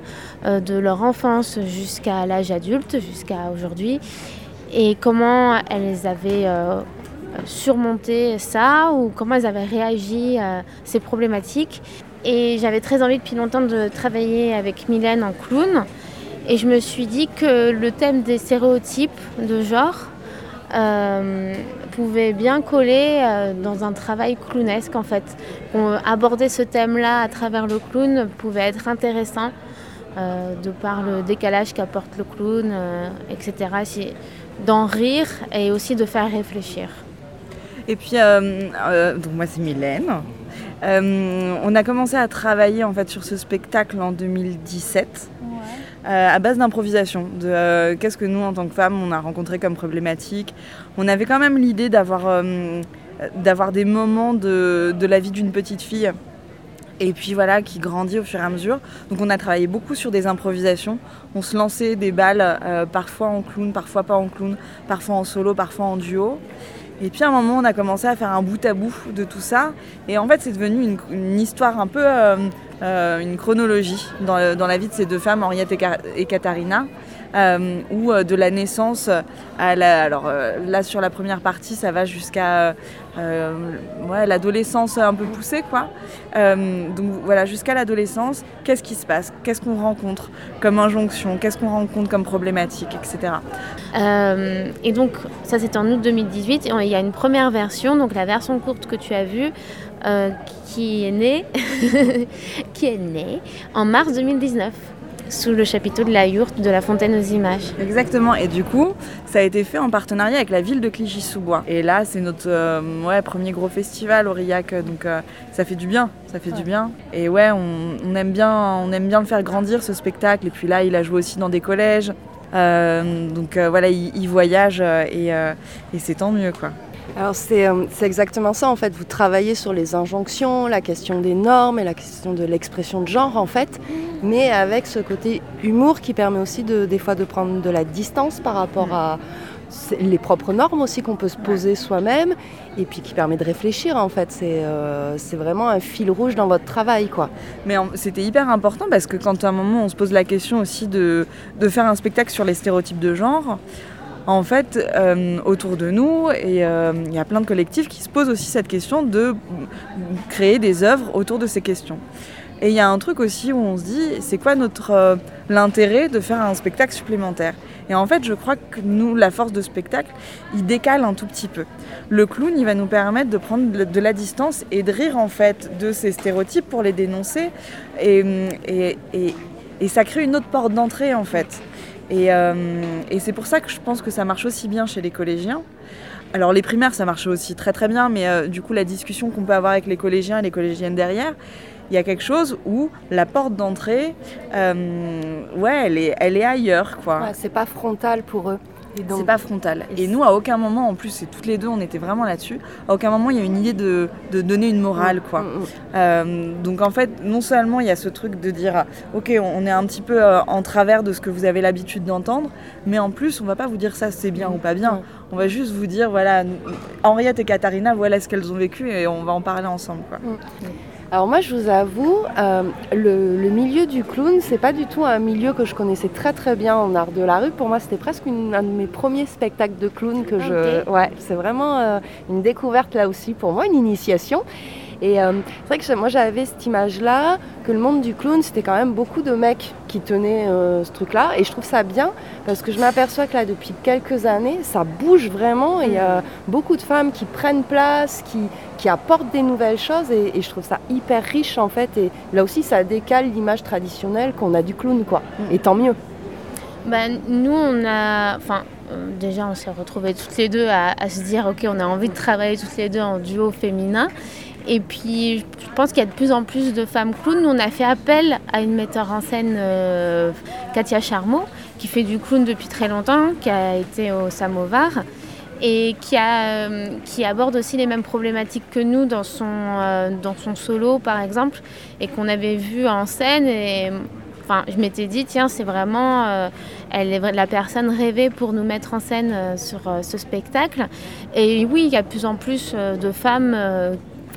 euh, de leur enfance jusqu'à l'âge adulte, jusqu'à aujourd'hui, et comment elles avaient euh, surmonté ça ou comment elles avaient réagi à ces problématiques. Et j'avais très envie depuis longtemps de travailler avec Mylène en clown. Et je me suis dit que le thème des stéréotypes de genre euh, pouvait bien coller euh, dans un travail clownesque en fait. Aborder ce thème-là à travers le clown pouvait être intéressant euh, de par le décalage qu'apporte le clown, etc. D'en rire et aussi de faire réfléchir. Et puis, donc moi c'est Mylène. On a commencé à travailler en fait sur ce spectacle en 2017. Euh, à base d'improvisation, de euh, qu'est-ce que nous en tant que femmes on a rencontré comme problématique. On avait quand même l'idée d'avoir d'avoir des moments de, la vie d'une petite fille et puis voilà qui grandit au fur et à mesure. Donc on a travaillé beaucoup sur des improvisations. On se lançait des balles parfois en clown, parfois pas en clown, parfois en solo, parfois en duo. Et puis à un moment, on a commencé à faire un bout à bout de tout ça. Et en fait, c'est devenu une, histoire un peu, euh, euh, une chronologie dans, dans, la vie de ces deux femmes, Henriette et, Katharina. Euh, où de la naissance à la, alors là sur la première partie ça va jusqu'à euh, l'adolescence un peu poussée quoi. Euh, donc voilà jusqu'à l'adolescence qu'est-ce qui se passe? Qu'est-ce qu'on rencontre comme injonction? Qu'est-ce qu'on rencontre comme problématique etc euh, et donc ça c'était en août 2018 et il y a une première version donc la version courte que tu as vue qui est née qui est née en mars 2019 sous le chapiteau de la yourte de la Fontaine aux Images. Exactement, et du coup, ça a été fait en partenariat avec la ville de Clichy-sous-Bois. Et là, c'est notre euh, ouais, premier gros festival, Aurillac, donc euh, ça fait du bien, ça fait ouais. du bien. Et ouais, on, on, aime bien, on aime bien le faire grandir, ce spectacle. Et puis là, il a joué aussi dans des collèges. Euh, donc voilà, il, il voyage et, et c'est tant mieux, quoi. Alors c'est exactement ça en fait, vous travaillez sur les injonctions, la question des normes et la question de l'expression de genre en fait, mais avec ce côté humour qui permet aussi de, des fois de prendre de la distance par rapport à les propres normes aussi qu'on peut se poser soi-même et puis qui permet de réfléchir en fait. C'est euh, vraiment un fil rouge dans votre travail quoi. Mais c'était hyper important parce que quand à un moment on se pose la question aussi de, de faire un spectacle sur les stéréotypes de genre, en fait, euh, autour de nous, et il euh, y a plein de collectifs qui se posent aussi cette question de créer des œuvres autour de ces questions. Et il y a un truc aussi où on se dit, c'est quoi notre euh, l'intérêt de faire un spectacle supplémentaire? Et en fait, je crois que nous, la force de spectacle, il décale un tout petit peu. Le clown, il va nous permettre de prendre de la distance et de rire en fait de ces stéréotypes pour les dénoncer, et ça crée une autre porte d'entrée en fait. Et, euh, et c'est pour ça que je pense que ça marche aussi bien chez les collégiens. Alors les primaires, ça marche aussi très très bien, mais euh, du coup la discussion qu'on peut avoir avec les collégiens et les collégiennes derrière, il y a quelque chose où la porte d'entrée, euh, ouais, elle est, elle est ailleurs, quoi. C'est pas frontal pour eux. C'est pas frontal. Et nous, à aucun moment, en plus, et toutes les deux, on était vraiment là-dessus, à aucun moment il y a une idée de, de donner une morale, quoi. Euh, donc en fait, non seulement il y a ce truc de dire, ok, on est un petit peu euh, en travers de ce que vous avez l'habitude d'entendre, mais en plus, on va pas vous dire ça c'est bien ou pas bien. On va juste vous dire, voilà, Henriette et Katharina, voilà ce qu'elles ont vécu et on va en parler ensemble, quoi. Alors moi, je vous avoue, euh, le, le milieu du clown, c'est pas du tout un milieu que je connaissais très très bien en art de la rue. Pour moi, c'était presque une- un de mes premiers spectacles de clown que je. Ouais, c'est vraiment euh, une découverte là aussi pour moi, une initiation. Et euh, c'est vrai que moi j'avais cette image-là, que le monde du clown, c'était quand même beaucoup de mecs qui tenaient euh, ce truc-là. Et je trouve ça bien parce que je m'aperçois que là, depuis quelques années, ça bouge vraiment. Et il y a beaucoup de femmes qui prennent place, qui, qui apportent des nouvelles choses. Et, et je trouve ça hyper riche en fait. Et là aussi, ça décale l'image traditionnelle qu'on a du clown, quoi. Et tant mieux. Ben, nous, on a. Enfin, euh, déjà, on s'est retrouvés toutes les deux à, à se dire ok, on a envie de travailler toutes les deux en duo féminin. Et puis, je pense qu'il y a de plus en plus de femmes clowns. Nous, on a fait appel à une metteur en scène, euh, Katia Charmot, qui fait du clown depuis très longtemps, qui a été au Samovar et qui, a, euh, qui aborde aussi les mêmes problématiques que nous dans son, euh, dans son solo, par exemple, et qu'on avait vu en scène. Et enfin, je m'étais dit, tiens, c'est vraiment elle est la personne rêvée pour nous mettre en scène sur ce spectacle. Et oui, il y a de plus en plus de femmes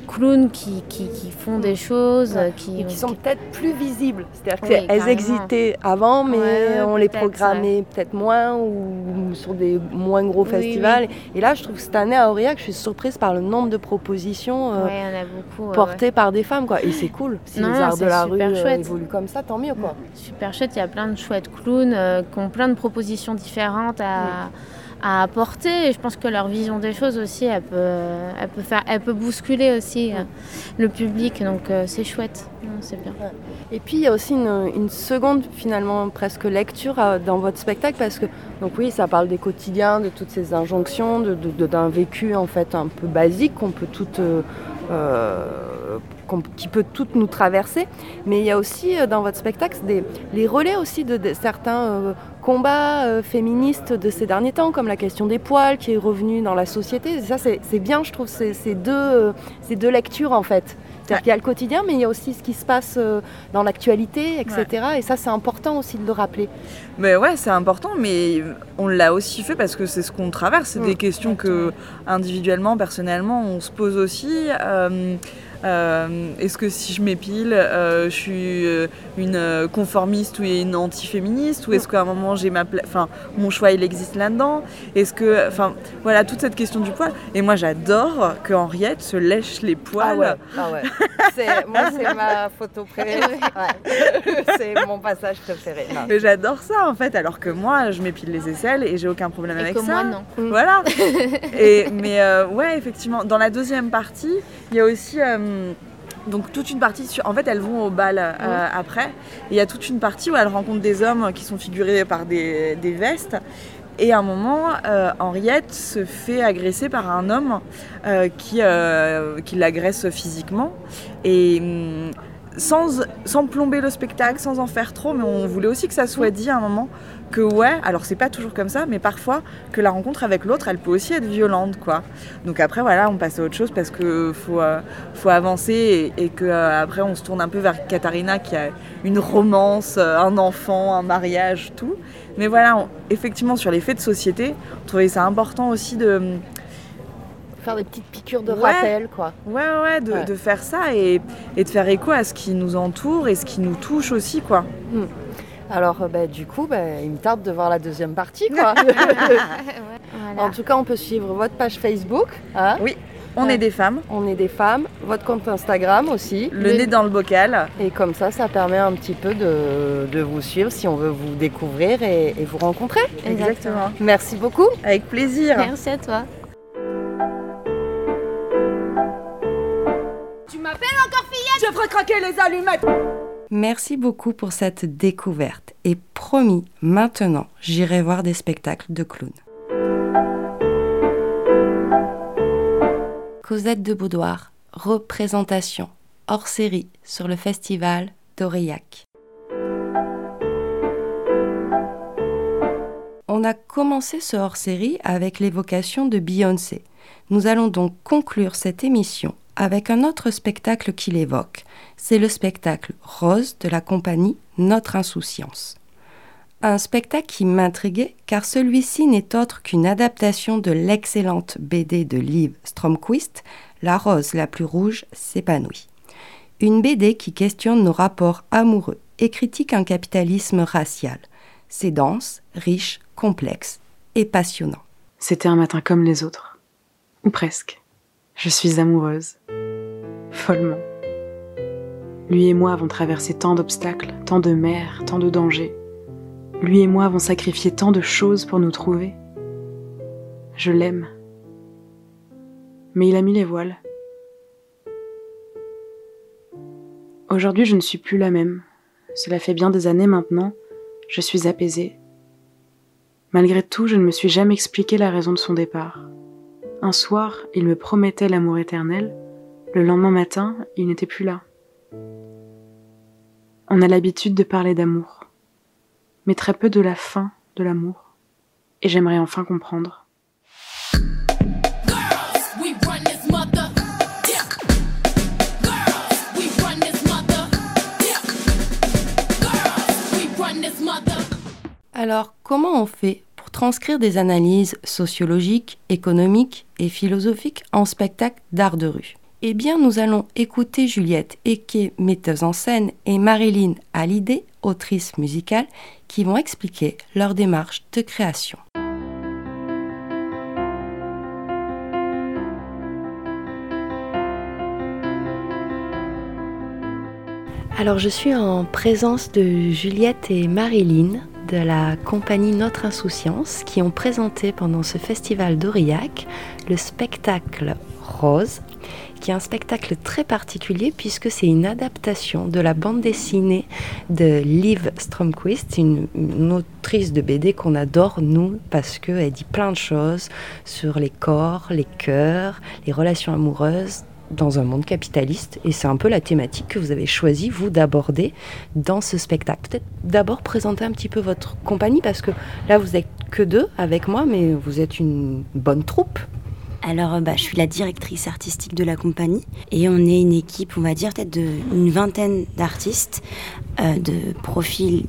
clowns qui, qui, qui font des choses, euh, qui, Et qui sont peut-être plus visibles. C'est-à-dire Oui, qu'elles existaient avant, mais Ouais, on les programmait peut-être moins ou sur des moins gros festivals. oui. Et là, je trouve que cette année à Aurillac, je suis surprise par le nombre de propositions euh, beaucoup, portées par des femmes. Quoi. Et c'est cool. Si Non, les arts de la rue euh, évoluent comme ça, tant mieux. Quoi. super chouette. Il y a plein de chouettes clowns euh, qui ont plein de propositions différentes à, à apporter. Et je pense que leur vision des choses aussi, elle peut, elle peut, faire, elle peut bousculer aussi euh, le public. Donc euh, c'est chouette. C'est bien. Et puis il y a aussi une, seconde finalement presque lecture euh, dans votre spectacle parce que donc oui ça parle des quotidiens, de toutes ces injonctions, de- de- d'un vécu en fait un peu basique qu'on peut tout euh, qui peut toutes nous traverser. Mais il y a aussi euh, dans votre spectacle des, les relais aussi de, de certains euh, combats euh, féministes de ces derniers temps, comme la question des poils qui est revenue dans la société. Et ça c'est bien je trouve ces, ces deux, euh, ces deux lectures en fait. C'est-à-dire qu'il y a le quotidien, mais il y a aussi ce qui se passe dans l'actualité, etc. Et ça, c'est important aussi de le rappeler. Mais ouais, c'est important, mais on l'a aussi fait parce que c'est ce qu'on traverse. C'est Mm, des questions que individuellement, personnellement, on se pose aussi. Euh, euh, Est-ce que si je m'épile, euh, je suis euh, une conformiste ou une anti-féministe Ou est-ce qu'à un moment, j'ai ma pla- enfin, mon choix, il existe là-dedans? Est-ce que. Enfin, voilà, toute cette question du poil. Et moi, j'adore que Henriette se lèche les poils. ouais, ah ouais. C'est- moi, c'est ma photo préférée. Ouais. c'est mon passage préféré. Non. Mais j'adore ça en fait, alors que moi je m'épile les aisselles et j'ai aucun problème Et avec que ça. moi, non. Voilà. et, mais euh, ouais, effectivement, dans la deuxième partie, il y a aussi. euh, donc toute une partie sur... En fait, elles vont au bal euh, après. Et il y a toute une partie où elles rencontrent des hommes qui sont figurés par des, des vestes. Et à un moment, euh, Henriette se fait agresser par un homme euh, qui, euh, qui l'agresse physiquement. Et hum, sans, plomber le spectacle, sans en faire trop, mais on voulait aussi que ça soit dit à un moment que ouais, alors c'est pas toujours comme ça, mais parfois que la rencontre avec l'autre, elle peut aussi être violente, quoi. Donc après, voilà, on passe à autre chose parce que faut, euh, faut avancer et, et que euh, après on se tourne un peu vers Katharina qui a une romance, euh, un enfant, un mariage, tout. Mais voilà, effectivement sur les faits de société, on trouvait ça important aussi de Faire des petites piqûres de Ouais. rappel, quoi. Ouais, ouais, de, Ouais. de faire ça et, et de faire écho à ce qui nous entoure et ce qui nous touche aussi, quoi. Hmm. Alors, euh, bah, du coup, bah, il me tarde de voir la deuxième partie, quoi. En tout cas, on peut suivre votre page Facebook. hein. oui, on est des femmes. On est des femmes. Votre compte Instagram aussi. Le nez dans le bocal. Et comme ça, ça permet un petit peu de, de vous suivre si on veut vous découvrir et, et vous rencontrer. Exactement. Merci beaucoup. Avec plaisir. Merci à toi. Encore fillette Je ferai craquer les allumettes Merci beaucoup pour cette découverte et promis, maintenant, j'irai voir des spectacles de clowns. Cosette de Boudoir, représentation hors série sur le festival d'Aurillac. On On a commencé ce hors-série avec l'évocation de Beyoncé. Nous allons donc conclure cette émission avec un autre spectacle qui l'évoque. C'est le spectacle Rose de la compagnie Notre Insouciance. Un spectacle qui m'intriguait car celui-ci n'est autre qu'une adaptation de l'excellente BD de Liv Stromquist, La rose la plus rouge s'épanouit. Une BD qui questionne nos rapports amoureux et critique un capitalisme racial. C'est dense, riche, complexe et passionnant. C'était un matin comme les autres. Ou presque. Je suis amoureuse. Follement. Lui et moi avons traversé tant d'obstacles, tant de mers, tant de dangers. Lui et moi avons sacrifié tant de choses pour nous trouver. Je l'aime. Mais il a mis les voiles. Aujourd'hui, je ne suis plus la même. Cela fait bien des années maintenant. Je suis apaisée. Malgré tout, je ne me suis jamais expliqué la raison de son départ. Un soir, il me promettait l'amour éternel. Le lendemain matin, il n'était plus là. On a l'habitude de parler d'amour mais très peu de la fin de l'amour. Et j'aimerais enfin comprendre. Alors, comment on fait transcrire des analyses sociologiques, économiques et philosophiques en spectacle d'art de rue eh bien, nous allons écouter Juliette Eke, metteuse en scène, et Marilyn Hallyday, autrice musicale, qui vont expliquer leur démarche de création. Alors je suis en présence de Juliette et Marilyn de la compagnie Notre Insouciance qui ont présenté pendant ce festival d'Aurillac le spectacle Rose qui est un spectacle très particulier puisque c'est une adaptation de la bande dessinée de Liv Stromquist, une, une autrice de BD qu'on adore nous parce qu'elle dit plein de choses sur les corps, les cœurs, les relations amoureuses dans un monde capitaliste et c'est un peu la thématique que vous avez choisi vous d'aborder dans ce spectacle. Peut-être d'abord présenter un petit peu votre compagnie parce que là vous êtes que deux avec moi mais vous êtes une bonne troupe. Alors, euh, bah, je suis la directrice artistique de la compagnie et on est une équipe, on va dire, peut-être d'une vingtaine d'artistes euh, de profils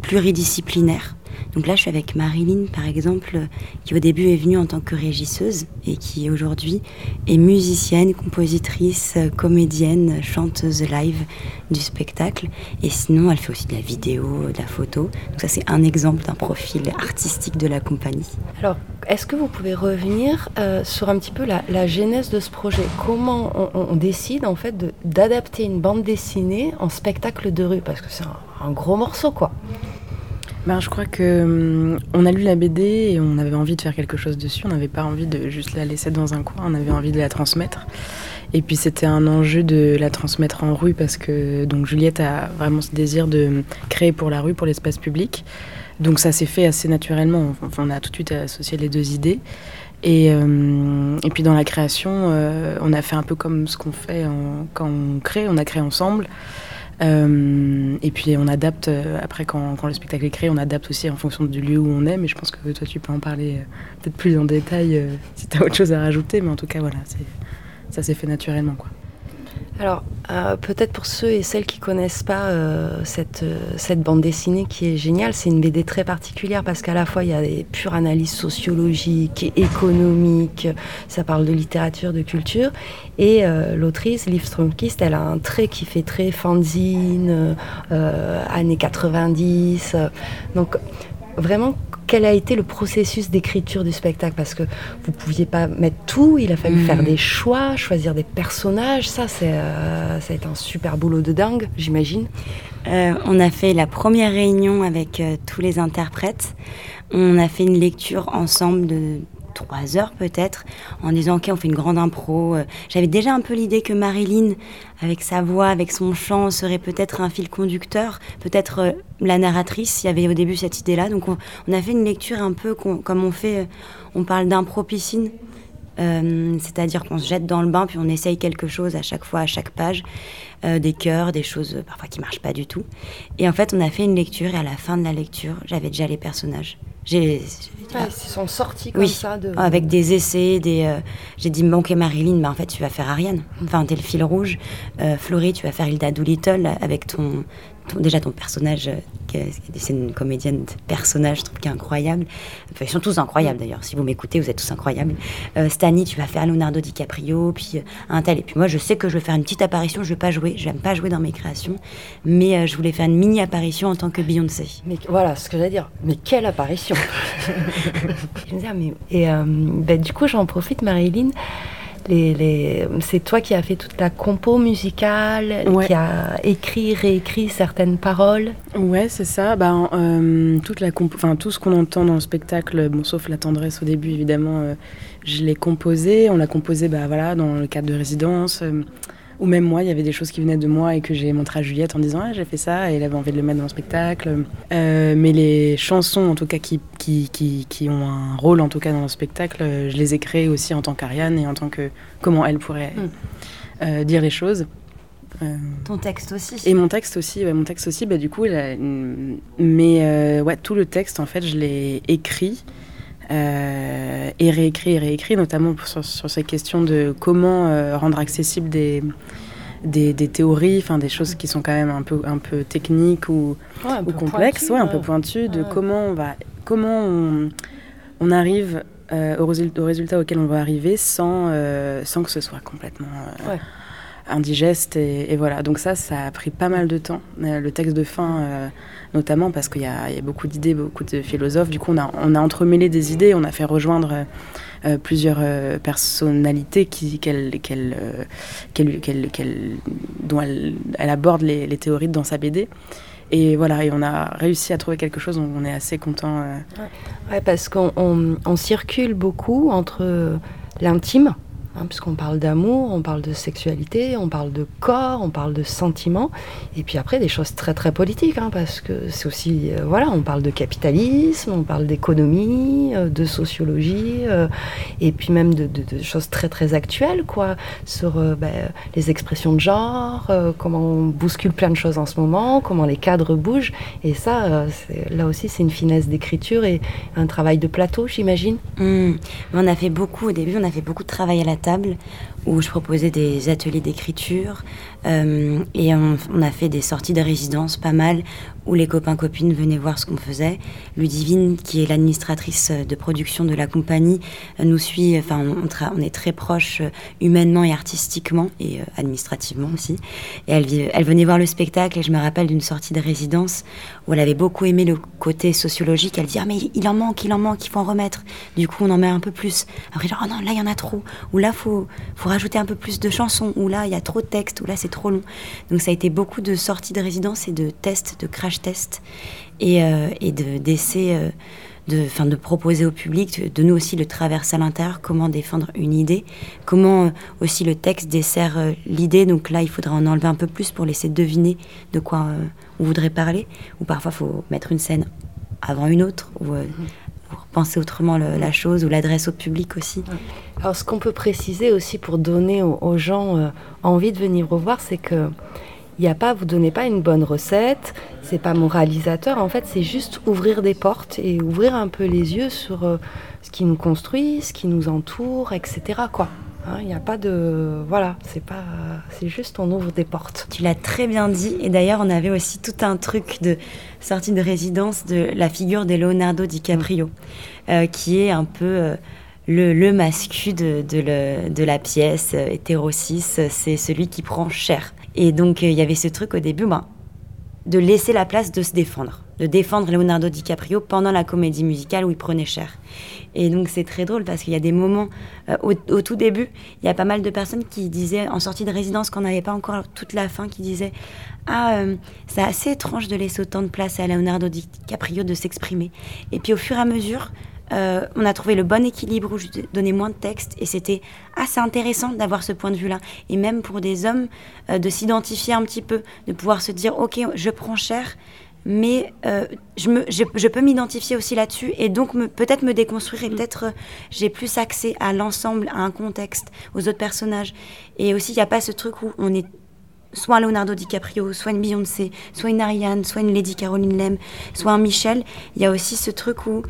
pluridisciplinaires. Donc là, je suis avec Marilyn, par exemple, qui au début est venue en tant que régisseuse et qui aujourd'hui est musicienne, compositrice, comédienne, chanteuse live du spectacle. Et sinon, elle fait aussi de la vidéo, de la photo. Donc ça, c'est un exemple d'un profil artistique de la compagnie. Alors, est-ce que vous pouvez revenir euh, sur un petit peu la, genèse de ce projet? Comment on, décide en fait d'adapter une bande dessinée en spectacle de rue? Parce que c'est un, un gros morceau, quoi. Ben, je crois que hum, on a lu la BD et on avait envie de faire quelque chose dessus. On n'avait pas envie de juste la laisser dans un coin. On avait envie de la transmettre. Et puis c'était un enjeu de la transmettre en rue parce que donc Juliette a vraiment ce désir de créer pour la rue, pour l'espace public. Donc ça s'est fait assez naturellement. On a tout de suite associé les deux idées. Et, hum, puis dans la création, euh, on a fait un peu comme ce qu'on fait quand on crée. On a créé ensemble. Euh, et puis on adapte, euh, après quand, le spectacle est créé, on adapte aussi en fonction du lieu où on est, mais je pense que toi tu peux en parler euh, peut-être plus en détail si tu as autre chose à rajouter, mais en tout cas voilà, ça s'est fait naturellement. quoi. Alors, euh, peut-être pour ceux et celles qui connaissent pas euh, cette, euh, cette bande dessinée qui est géniale, c'est une BD très particulière parce qu'à la fois il y a des pures analyses sociologiques économiques, ça parle de littérature, de culture, et l'autrice, Liv Stromkist, elle a un trait qui fait très fanzine, années 90, donc vraiment quel a été le processus d'écriture du spectacle? Parce que vous ne pouviez pas mettre tout, il a fallu faire mhm. des choix, choisir des personnages. Ça, c'est, euh, ça a été un super boulot de dingue, j'imagine. Euh, on a fait la première réunion avec euh, tous les interprètes. On a fait une lecture ensemble de trois heures peut-être, en disant ok on fait une grande impro. Euh, j'avais déjà un peu l'idée que Marilyn, avec sa voix, avec son chant, serait peut-être un fil conducteur, peut-être euh, la narratrice. Il y avait au début cette idée-là, donc on, a fait une lecture un peu comme on fait, euh, on parle d'impro piscine. C'est-à-dire qu'on se jette dans le bain puis on essaye quelque chose à chaque fois, à chaque page, des chœurs, des choses parfois qui marchent pas du tout. Et en fait, on a fait une lecture et à la fin de la lecture, j'avais déjà les personnages. J'ai ils sont sortis comme oui, ça de. avec des essais, des. euh, j'ai dit ok Marilyn, bah en fait tu vas faire Ariane. Enfin t'es le fil rouge. Euh, Florie, tu vas faire Hilda Doolittle avec ton, ton- déjà ton personnage. euh, qui est- C'est une comédienne de personnage, je trouve qui est incroyable. Enfin, ils sont tous incroyables d'ailleurs. Si vous m'écoutez, vous êtes tous incroyables. Euh, Stani, tu vas faire Leonardo DiCaprio, puis euh, un tel. Et puis moi, je sais que je vais faire une petite apparition. Je vais pas jouer. J'aime pas jouer dans mes créations, mais euh, je voulais faire une mini apparition en tant que Beyoncé. Mais voilà ce que j'allais dire. Mais quelle apparition Je mais- Et euh, ben, du coup, j'en profite, Marilyn. Les, les... C'est toi qui as fait toute la compo musicale, Ouais. qui a écrit, réécrit certaines paroles. Ouais, c'est ça. Bah, euh, toute la compo- enfin, tout ce qu'on entend dans le spectacle, bon, sauf la tendresse au début, évidemment, euh, je l'ai composé. On l'a composé bah, voilà, dans le cadre de résidence. Ou même moi, il y avait des choses qui venaient de moi et que j'ai montré à Juliette en disant ah, j'ai fait ça et elle avait envie de le mettre dans le spectacle. Euh, mais les chansons, en tout cas, qui, qui, qui, qui ont un rôle en tout cas dans le spectacle, euh, je les ai créées aussi en tant qu'Ariane et en tant que comment elle pourrait euh, dire les choses. Euh, Ton texte aussi. et mon texte aussi, ouais, mon texte aussi, bah, du coup, mais euh, ouais, tout le texte, en fait, je l'ai écrit euh, et réécrit et réécrit, notamment sur, sur ces questions de comment euh, rendre accessible des, des, des théories, enfin des choses qui sont quand même un peu, un peu techniques ou, Ouais, un ou peu complexes, ouais, un peu pointues, de Ouais. comment on va, comment on, on arrive euh, au, résul- au résultat auquel on va arriver sans, euh, sans que ce soit complètement. Indigeste. Et, voilà, donc ça, ça a pris pas mal de temps. Euh, le texte de fin, euh, notamment parce qu'il y a, beaucoup d'idées, beaucoup de philosophes. Du coup, on a, on a entremêlé des idées, on a fait rejoindre euh, plusieurs personnalités qui, qu'elle, qu'elle, qu'elle- qu'elle- dont elle, aborde les, théories dans sa BD. Et voilà, et on a réussi à trouver quelque chose, on est assez content. Ouais, parce qu'on on- on circule beaucoup entre l'intime, hein, puisqu'on parle d'amour, on parle de sexualité, on parle de corps, on parle de sentiments, et puis après des choses très très politiques, hein, parce que c'est aussi, euh, voilà, on parle de capitalisme, on parle d'économie, euh, de sociologie, euh, et puis même de, choses très très actuelles, quoi, sur ben, les expressions de genre, comment on bouscule plein de choses en ce moment, comment les cadres bougent, et ça, là aussi, c'est une finesse d'écriture et un travail de plateau, j'imagine. Mais On a fait beaucoup, au début, on a fait beaucoup de travail à la table où je proposais des ateliers d'écriture euh, et on, a fait des sorties de résidence pas mal où les copains-copines venaient voir ce qu'on faisait. Ludivine, qui est l'administratrice de production de la compagnie, euh, nous suit, enfin, on, est très proches euh, humainement et artistiquement et administrativement aussi. Et elle venait voir le spectacle et je me rappelle d'une sortie de résidence où elle avait beaucoup aimé le côté sociologique. Elle dit Ah, mais il en manque, il en manque, il faut en remettre. Du coup, on en met un peu plus. Après, genre, oh non, là, il y en a trop. Ou là, faut, faut rajouter un peu plus de chansons. Ou là, il y a trop de textes. Ou là, c'est trop long. Donc, ça a été beaucoup de sorties de résidence et de tests, de crash tests et, euh, et de- d'essais. euh, de, enfin, de proposer au public, de, de nous aussi le traverser à l'intérieur, comment défendre une idée, comment euh, aussi le texte dessert euh, l'idée. Donc là, il faudra en enlever un peu plus pour laisser deviner de quoi on voudrait parler. Ou parfois, il faut mettre une scène avant une autre, ou euh, pour penser autrement la chose, ou l'adresse au public aussi. Alors, ce qu'on peut préciser aussi pour donner aux, gens euh, envie de venir revoir, c'est que il a pas, vous donnez pas une bonne recette, c'est pas moralisateur. En fait, c'est juste ouvrir des portes et ouvrir un peu les yeux sur euh, ce qui nous construit, ce qui nous entoure, etc. Quoi. Hein, Il n'y a pas de, voilà, c'est pas, c'est juste on ouvre des portes. Tu l'as très bien dit. Et d'ailleurs, on avait aussi tout un truc de sortie de résidence de la figure de Leonardo DiCaprio, euh, qui est un peu euh, le, le mascu de, de, le- de la pièce, euh, cis, c'est celui qui prend cher. Et donc, euh, il y avait ce truc au début, ben, de laisser la place de se défendre, de défendre Leonardo DiCaprio pendant la comédie musicale où il prenait cher. Et donc c'est très drôle parce qu'il y a des moments, euh, au, tout début, il y a pas mal de personnes qui disaient, en sortie de résidence, qu'on n'avait pas encore toute la fin, qui disaient Ah, euh, c'est assez étrange de laisser autant de place à Leonardo DiCaprio de s'exprimer. Et puis au fur et à mesure, euh, on a trouvé le bon équilibre où je donnais moins de texte et c'était assez intéressant d'avoir ce point de vue-là. Et même pour des hommes, de s'identifier un petit peu, de pouvoir se dire Ok, je prends cher, mais euh, je, me, je, je peux m'identifier aussi là-dessus et donc peut-être me déconstruire et peut-être euh, j'ai plus accès à l'ensemble, à un contexte, aux autres personnages. Et aussi, il n'y a pas ce truc où on est soit un Leonardo DiCaprio, soit une Beyoncé, soit une Ariane, soit une Lady Caroline Lem, soit un Michel. Il y a aussi ce truc où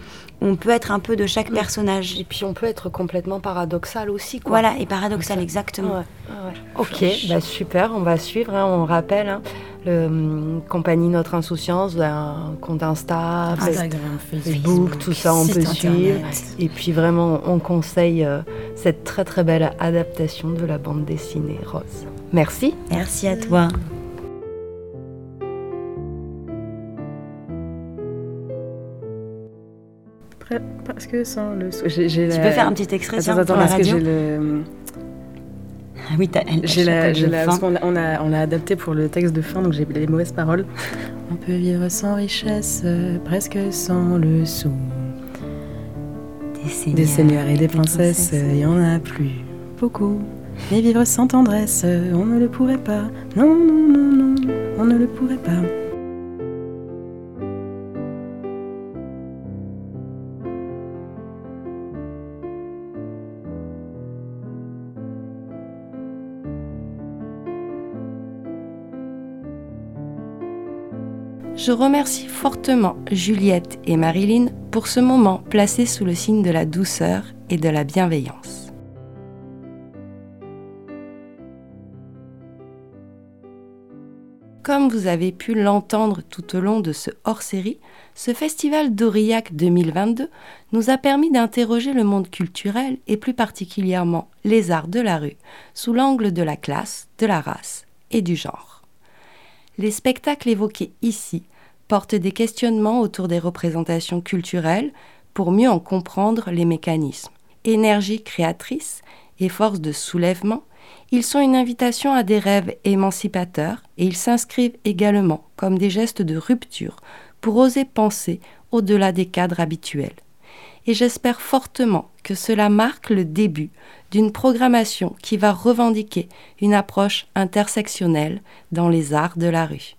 on peut être un peu de chaque personnage. Et puis on peut être complètement paradoxal aussi. Quoi. Voilà, et paradoxal, exactement. Ok, bah super, on va suivre. hein, on rappelle, hein, le hum, compagnie Notre Insouciance, un compte Insta, Instagram, Facebook, Facebook, tout ça, on peut internet. suivre. Et puis vraiment, on conseille euh, cette très très belle adaptation de la bande dessinée Rose. Merci. Merci à toi. Parce que sans le sou- j'ai- j'ai Tu la- peux faire un petit extrait, Attends, tiens, attends, pour la parce que radio j'ai le. Ah oui, t'as elle- J'ai la, la- parce qu'on a, on a, on l'a adapté pour le texte de fin, donc j'ai les mauvaises paroles. On peut vivre sans richesse, euh, presque sans le sou. Des seigneurs, et des princesses, euh, il y en a plus beaucoup. Mais vivre sans tendresse, euh, on ne le pourrait pas. Non, non, non, non, on ne le pourrait pas. Je remercie fortement Juliette et Marilyn pour ce moment placé sous le signe de la douceur et de la bienveillance. Comme vous avez pu l'entendre tout au long de ce hors-série, ce festival d'Aurillac 2022 nous a permis d'interroger le monde culturel et plus particulièrement les arts de la rue sous l'angle de la classe, de la race et du genre. Les spectacles évoqués ici des questionnements autour des représentations culturelles pour mieux en comprendre les mécanismes. Énergie créatrice et force de soulèvement, ils sont une invitation à des rêves émancipateurs et ils s'inscrivent également comme des gestes de rupture pour oser penser au-delà des cadres habituels. Et j'espère fortement que cela marque le début d'une programmation qui va revendiquer une approche intersectionnelle dans les arts de la rue.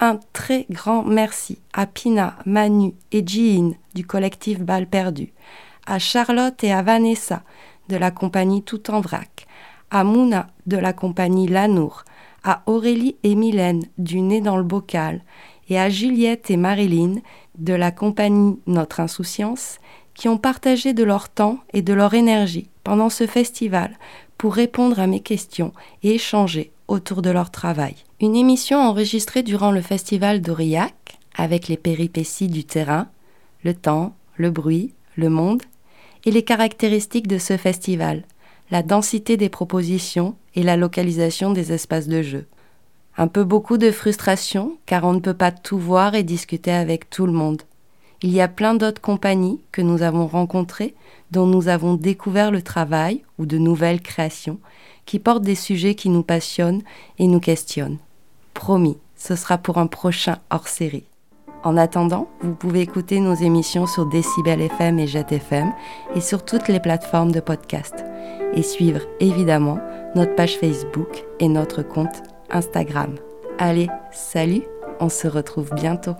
Un très grand merci à Pina, Manu et Jean du collectif Balle Perdue, à Charlotte et à Vanessa de la compagnie Tout en Vrac, à Mouna de la compagnie Lanour, à Aurélie et Mylène du Nez dans le Bocal et à Juliette et Marilyn de la compagnie Notre Insouciance qui ont partagé de leur temps et de leur énergie pendant ce festival pour répondre à mes questions et échanger autour de leur travail. Une émission enregistrée durant le festival d'Aurillac avec les péripéties du terrain, le temps, le bruit, le monde et les caractéristiques de ce festival, la densité des propositions et la localisation des espaces de jeu. Un peu beaucoup de frustration car on ne peut pas tout voir et discuter avec tout le monde. Il y a plein d'autres compagnies que nous avons rencontrées, dont nous avons découvert le travail ou de nouvelles créations, qui portent des sujets qui nous passionnent et nous questionnent. Promis, ce sera pour un prochain hors-série. En attendant, vous pouvez écouter nos émissions sur Décibel FM et Jet FM et sur toutes les plateformes de podcast. Et suivre évidemment notre page Facebook et notre compte Instagram. Allez, salut, on se retrouve bientôt.